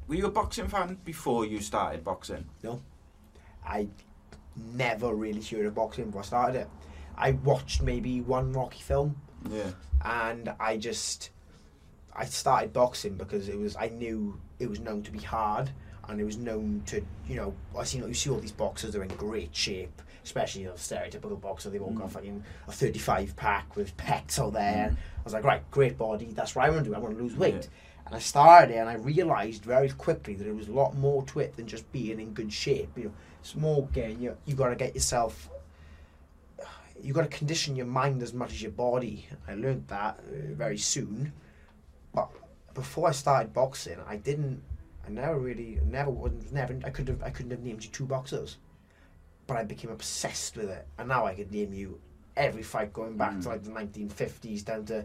were you a boxing fan before you started boxing? No. I never really heard of boxing before I started it. I watched maybe one Rocky film Yeah. and I just I started boxing because it was I knew it was known to be hard and it was known to you know I see you see all these boxers they're in great shape especially you know stereotypical boxer they've all got Mm. fucking a 35 pack with pecs out there Mm. I was like right great body that's what I want to do I want to lose weight Yeah. And I started it and I realised very quickly that there was a lot more to it than just being in good shape you know smoking you you got to get yourself you got to condition your mind as much as your body. I learned that uh, very soon. But before I started boxing, I didn't. I never really, never, was never. I could have, I couldn't have named you two boxers, but I became obsessed with it, and now I could name you every fight going back to Mm. like the 1950s down to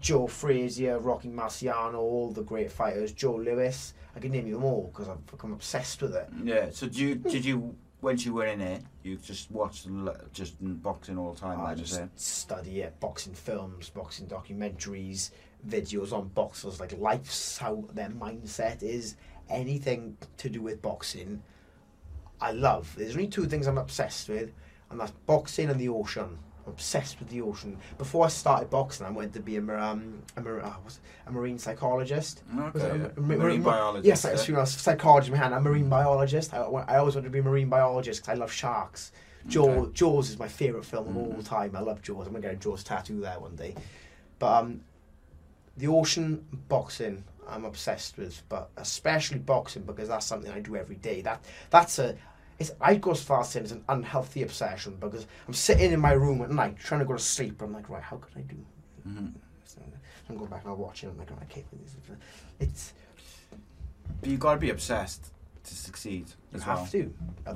Joe Frazier, Rocky Marciano, all the great fighters, Joe Louis. I can name you them all because I've become obsessed with it. Yeah. So did you did you once you were in it, you just watched just boxing all the time? I like just study it, boxing films, boxing documentaries, videos on boxers, like life's how their mindset is. Anything to do with boxing, I love. There's only two things I'm obsessed with, and that's boxing and the ocean. Obsessed with the ocean. Before I started boxing, I wanted to be a, um, a, mar- uh, what's a marine psychologist. Okay. a yeah. ma- ma- Marine biologist. Yes, yeah? I was a psychologist. Man, I'm a marine biologist. I, I always wanted to be a marine biologist because I love sharks. Jaws, Okay. Jaws is my favourite film of all Mhm. time. I love Jaws. I'm gonna get a Jaws tattoo there one day. But um, the ocean boxing, I'm obsessed with. But especially boxing because that's something I do every day. That that's a. It's, I go as far as saying it's an unhealthy obsession because I'm sitting in my room at night trying to go to sleep. I'm like, right, how could I do? Mhm. I'm going back and I'll watch it. I'm like, I can't. It's But you got to be obsessed to succeed you as have well. to, You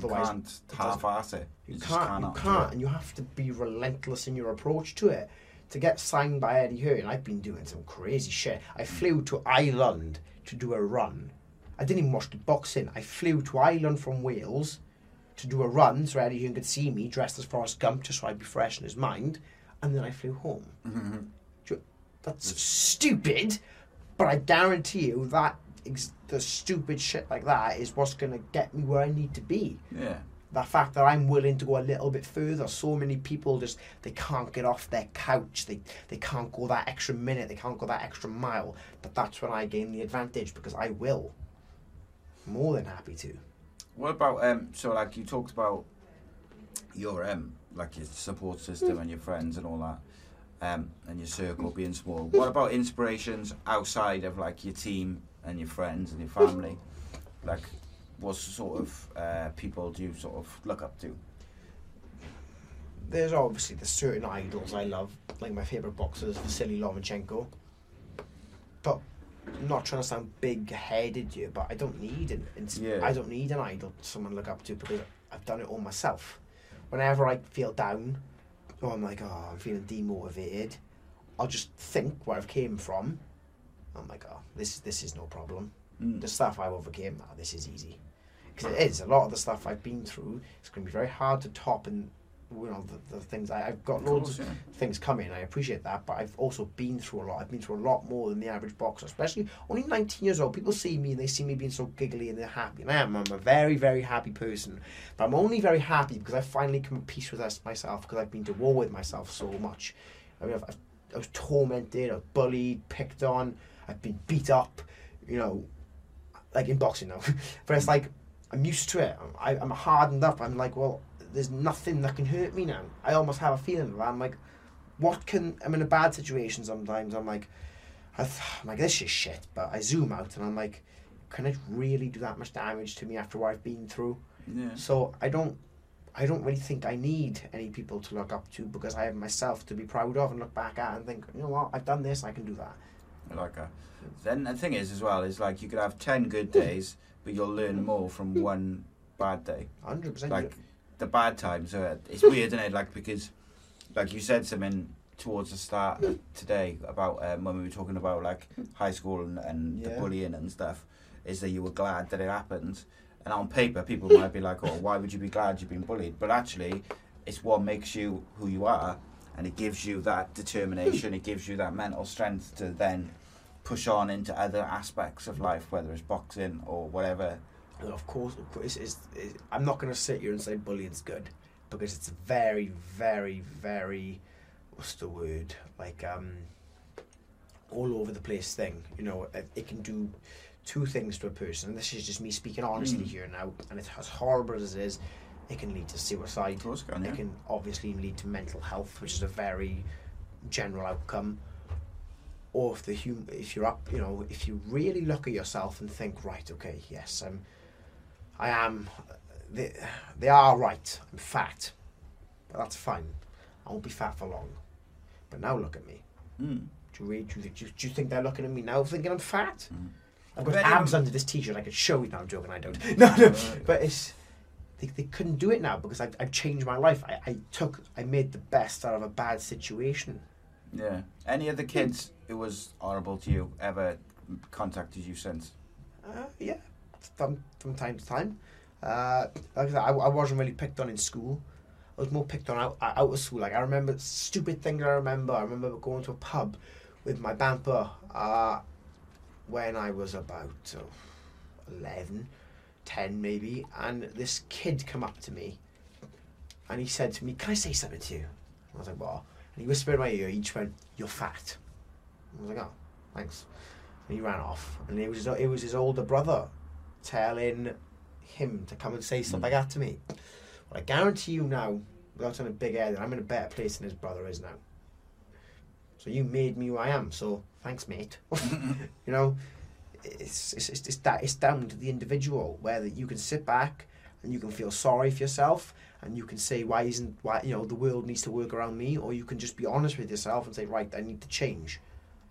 can't half-ass it. You, just can't. you can't, and you have to be relentless in your approach to it. To get signed by Eddie Hearn, I've been doing some crazy shit. I flew to Ireland to do a run. I didn't even watch the boxing. I flew to Ireland from Wales to do a run so Eddie Hearn could see me dressed as Forrest Gump, just so I'd be fresh in his mind. And then I flew home. Mhm. That's stupid, but I guarantee you that ex- the stupid shit like that is what's going to get me where I need to be Yeah. the fact that I'm willing to go a little bit further. So many people just they can't get off their couch. They they can't go that extra minute. They can't go that extra mile. But that's when I gain the advantage because I will. More than happy to. What about um? So like you talked about your um like your support system and your friends and all that, um, and your circle being small. What about inspirations outside of like your team and your friends and your family? Like, what sort of uh, people do you sort of look up to? There's obviously the certain idols I love, like my favorite boxer is Vasily Lomachenko. But I'm not trying to sound big-headed here, but I don't need an ins- Yeah. I don't need an idol, someone to look up to because I've done it all myself. Whenever I feel down, or I'm like, oh, I'm feeling demotivated, I'll just think where I've came from. I'm like, oh, this this is no problem. Mm. The stuff I've overcame, oh, this is easy. Because it is a lot of the stuff I've been through. It's going to be very hard to top, and you know the, the things I, I've got Of loads course, of yeah. things coming. I appreciate that, but I've also been through a lot. I've been through a lot more than the average boxer, especially only 19 years old. People see me and they see me being so giggly and they're happy, and I am. I'm a very, very happy person, but I'm only very happy because I finally come at peace with myself because I've been to war with myself so much. I mean, I've, I've, I was tormented, I was bullied, picked on, I've been beat up, you know, like in boxing now. but it's like I'm used to it. I, I'm hardened up. I'm like, well, there's nothing that can hurt me now. I almost have a feeling that. I'm like, what can? I'm in a bad situation sometimes. I'm like, I th- I'm like this is shit. But I zoom out and I'm like, can it really do that much damage to me after what I've been through? Yeah. So I don't. I don't really think I need any people to look up to because I have myself to be proud of and look back at and think, you know what, I've done this, I can do that. I like that. Then the thing is as well is like you could have ten good days, but you'll learn more from one bad day. Hundred percent. like the bad times are it's weird isn't it? Like because like you said something towards the start of today about um, when we were talking about like high school and, and the bullying and stuff is that you were glad that it happened. And on paper people might be like oh why would you be glad you've been bullied? But actually it's what makes you who you are and it gives you that determination. It gives you that mental strength to then push on into other aspects of life whether it's boxing or whatever of course, of course it's, it's, I'm not going to sit here and say bullying's good because it's very, very, very. What's the word? Like um, all over the place thing. You know, it, it can do two things to a person. And this is just me speaking honestly Mm. here now. And it's as horrible as it is, it can lead to suicide. Course it can, yeah. It can obviously lead to mental health, which is a very general outcome. Or if the hum- if you're up, you know, if you really look at yourself and think, right, okay, yes, I'm, I am, they, they are right. I'm fat, but that's fine. I won't be fat for long. But now look at me. Mm. Do you, really, do, you, do, you, think they're looking at me now thinking I'm fat? Mm. I've got abs under this t-shirt. I could show you. No, I'm joking. I don't. No, no. But it's they, they couldn't do it now because I've, I've changed my life. I, I took I made the best out of a bad situation. Yeah. Any of the kids who was horrible to you ever contacted you since? Uh, yeah, from time to time. Uh, like I, said, I, I wasn't really picked on in school. I was more picked on out, out of school. Like I remember stupid things. I remember. I remember going to a pub with my bamper uh, when I was about uh, 11, 10 maybe, and this kid come up to me, and he said to me, "Can I say something to you?" I was like, "What?" And he whispered in my ear. He just went, "You're fat." I was like, "Oh, thanks." And he ran off, and it was it was his older brother telling him to come and say something hmm. like that to me. Well, I guarantee you now, without having a big head, that I'm in a better place than his brother is now. So you made me who I am. So thanks, mate. you know, it's it's it's, it's that it's down to the individual whether you can sit back and you can feel sorry for yourself and you can say why isn't why you know the world needs to work around me or you can just be honest with yourself and say right I need to change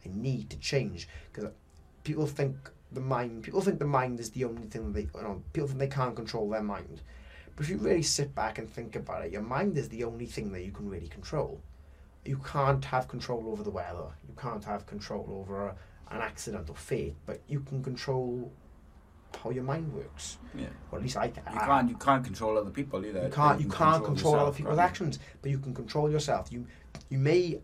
I need to change because people think the mind people think the mind is the only thing that they you know people think they can't control their mind but if you really sit back and think about it your mind is the only thing that you can really control you can't have control over the weather you can't have control over a, an accident or fate but you can control how your mind works Yeah. or at least I can You can't. You can't control other people either. you can't. You can can't control other yourself, people's actions, but you can control yourself. You, you may.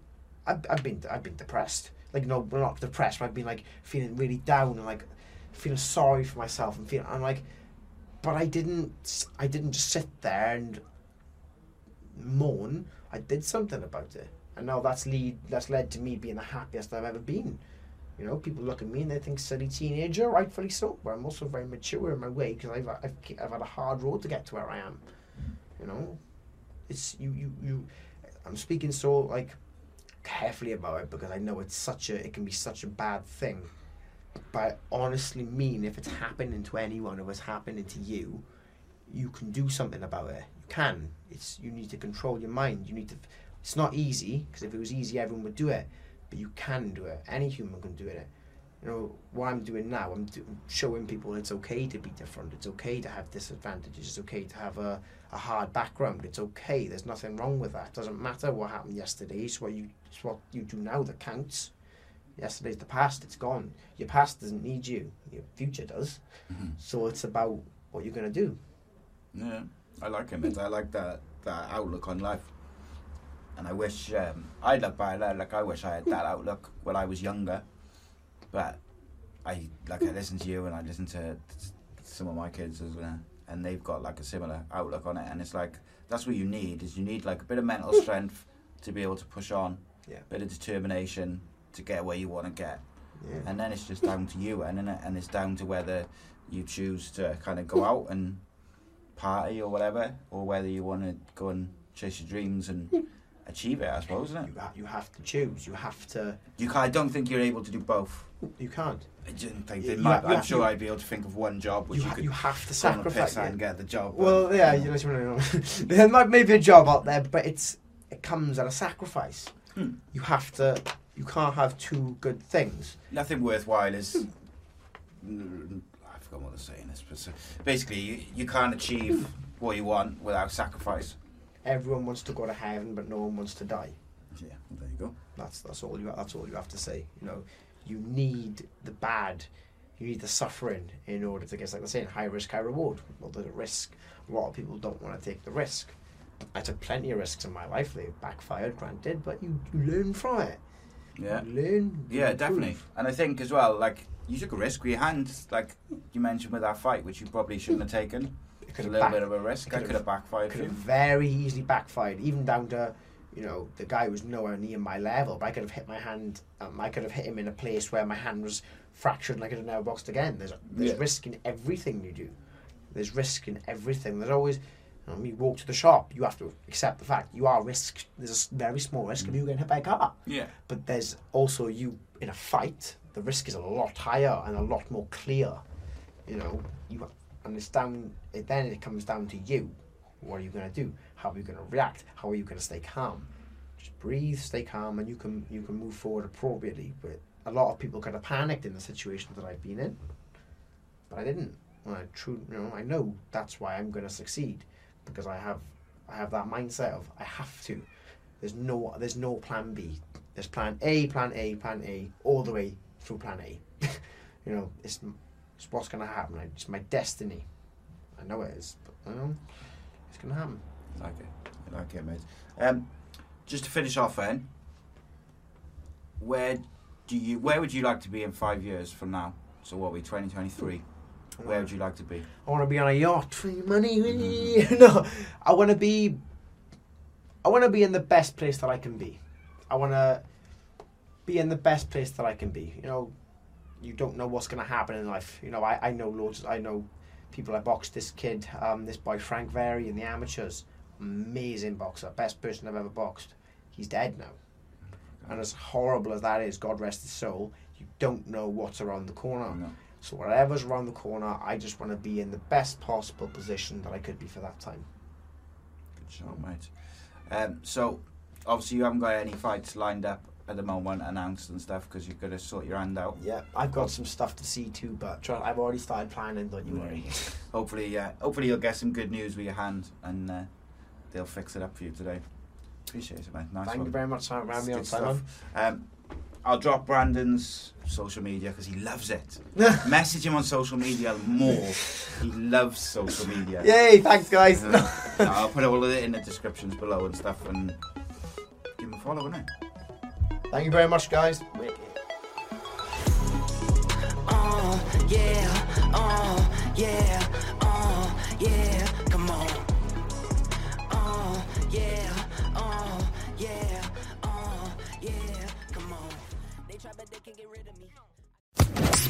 I've, I've been. I've been depressed. Like no, well, not depressed. But I've been like feeling really down and like feeling sorry for myself and feeling. I'm like, but I didn't. I didn't just sit there and moan. I did something about it, and now that's lead. That's led to me being the happiest I've ever been. You know, people look at me and they think silly teenager, rightfully so. But I'm also very mature in my way because I've, I've I've had a hard road to get to where I am. You know, it's you you you. I'm speaking so like carefully about it because I know it's such a it can be such a bad thing. But I honestly mean if it's happening to anyone, if it's happening to you, you can do something about it. You can. It's you need to control your mind. You need to. It's not easy because if it was easy, everyone would do it. But you can do it. Any human can do it. You know what I'm doing now. I'm do, showing people it's okay to be different. It's okay to have disadvantages. It's okay to have a, a hard background. It's okay. There's nothing wrong with that. It doesn't matter what happened yesterday. It's what you it's what you do now that counts. Yesterday's the past. It's gone. Your past doesn't need you. Your future does. Mhm. So it's about what you're gonna do. Yeah, I like him. I like that that outlook on life. And I wish um, I look back at like I wish I had that outlook when I was younger. But I like I listen to you and I listen to some of my kids as well, and they've got like a similar outlook on it. And it's like that's what you need is you need like a bit of mental strength to be able to push on, Yeah. bit of determination to get where you want to get. Yeah. and then it's just down to you and it? and it's down to whether you choose to kind of go out and party or whatever or whether you want to go and chase your dreams and achieve it I suppose isn't it You, ha- you have to choose. You have to. you can't, I don't think you're able to do both You can't. I didn't think they might, I'm sure you- I'd be able to think of one job which You, you, could you have to go on a piss sacrifice. and get the job Well, yeah, you know, you know, there might maybe a job out there, but it's it comes at a sacrifice. Hmm. You have to. You can't have two good things. nothing worthwhile is I forgot what they're saying this but so, basically you, you can't achieve what you want without sacrifice Everyone wants to go to heaven, but no one wants to die. yeah there you go That's that's all you. That's all you have to say. You know, you need the bad, you need the suffering in order to get. Like they're saying, high risk, high reward. Well, a risk. A lot of people don't want to take the risk. I took plenty of risks in my life. They backfired, granted, but you, you learn from it. Yeah learn. Yeah, improve. definitely. And I think as well, like you took a risk with your hand, like you mentioned with that fight, which you probably shouldn't have taken. It It's could a have little back- bit of a risk. could could have have- backfired could have very easily backfired, even down to you know, the guy was nowhere near my level, but I could have hit my hand. Um, I could have hit him in a place where my hand was fractured, and I could have never boxed again. There's there's Yeah. risk in everything you do. There's risk in everything. There's always. Know, you walk to the shop, you have to accept the fact you are risk. There's a very small risk of mm. you getting hit by a car. Yeah. But there's also you in a fight. The risk is a lot higher and a lot more clear. You know, you and it's down. It, then it comes down to you. What are you going to do? How are you going to react? How are you going to stay calm? Just breathe, stay calm, and you can you can move forward appropriately. But a lot of people could have panicked in the situation that I've been in, but I didn't. And I true, you know, I know that's why I'm going to succeed because I have I have that mindset of I have to. There's no there's no plan B. There's plan A, plan A, plan A, all the way through plan A. you know, it's, it's what's to happen. It's my destiny. I know it is, but you know, it's to happen. I like it. I like it, mate. Um, just to finish off, then, where do you? Where would you like to be in five years from now? So what we? Twenty twenty three. Where would you like to be? I want to be on a yacht for your money. no, I want to be. I want to be in the best place that I can be. I want to be in the best place that I can be. You know, you don't know what's going to happen in life. You know, I, I know loads. I know people. I boxed this kid, um, this boy Frank Very in the amateurs. Amazing boxer, best person I've ever boxed. He's dead now. And as horrible as that is, God rest his soul, you don't know what's around the corner. No. So whatever's around the corner, I just want to be in the best possible position that I could be for that time. Good shot, mate. Um, so obviously you haven't got any fights lined up at the moment, announced and stuff, because you've got to sort your hand out. Yeah, I've got some stuff to see too, but I've already started planning. Don't you worry. Hopefully, yeah. Hopefully you'll get some good news with your hand, and uh, they'll fix it up for you today. Appreciate it, mate. Nice Thank one. you very much for having me on, Simon. Um, I'll drop Brandon's social media because he loves it. Message him on social media more. He loves social media. Yay! Thanks, guys. Uh, no, I'll put all of it in the descriptions below and stuff, and give him a follow, innit? Thank you very much, guys. uh, yeah, uh, yeah,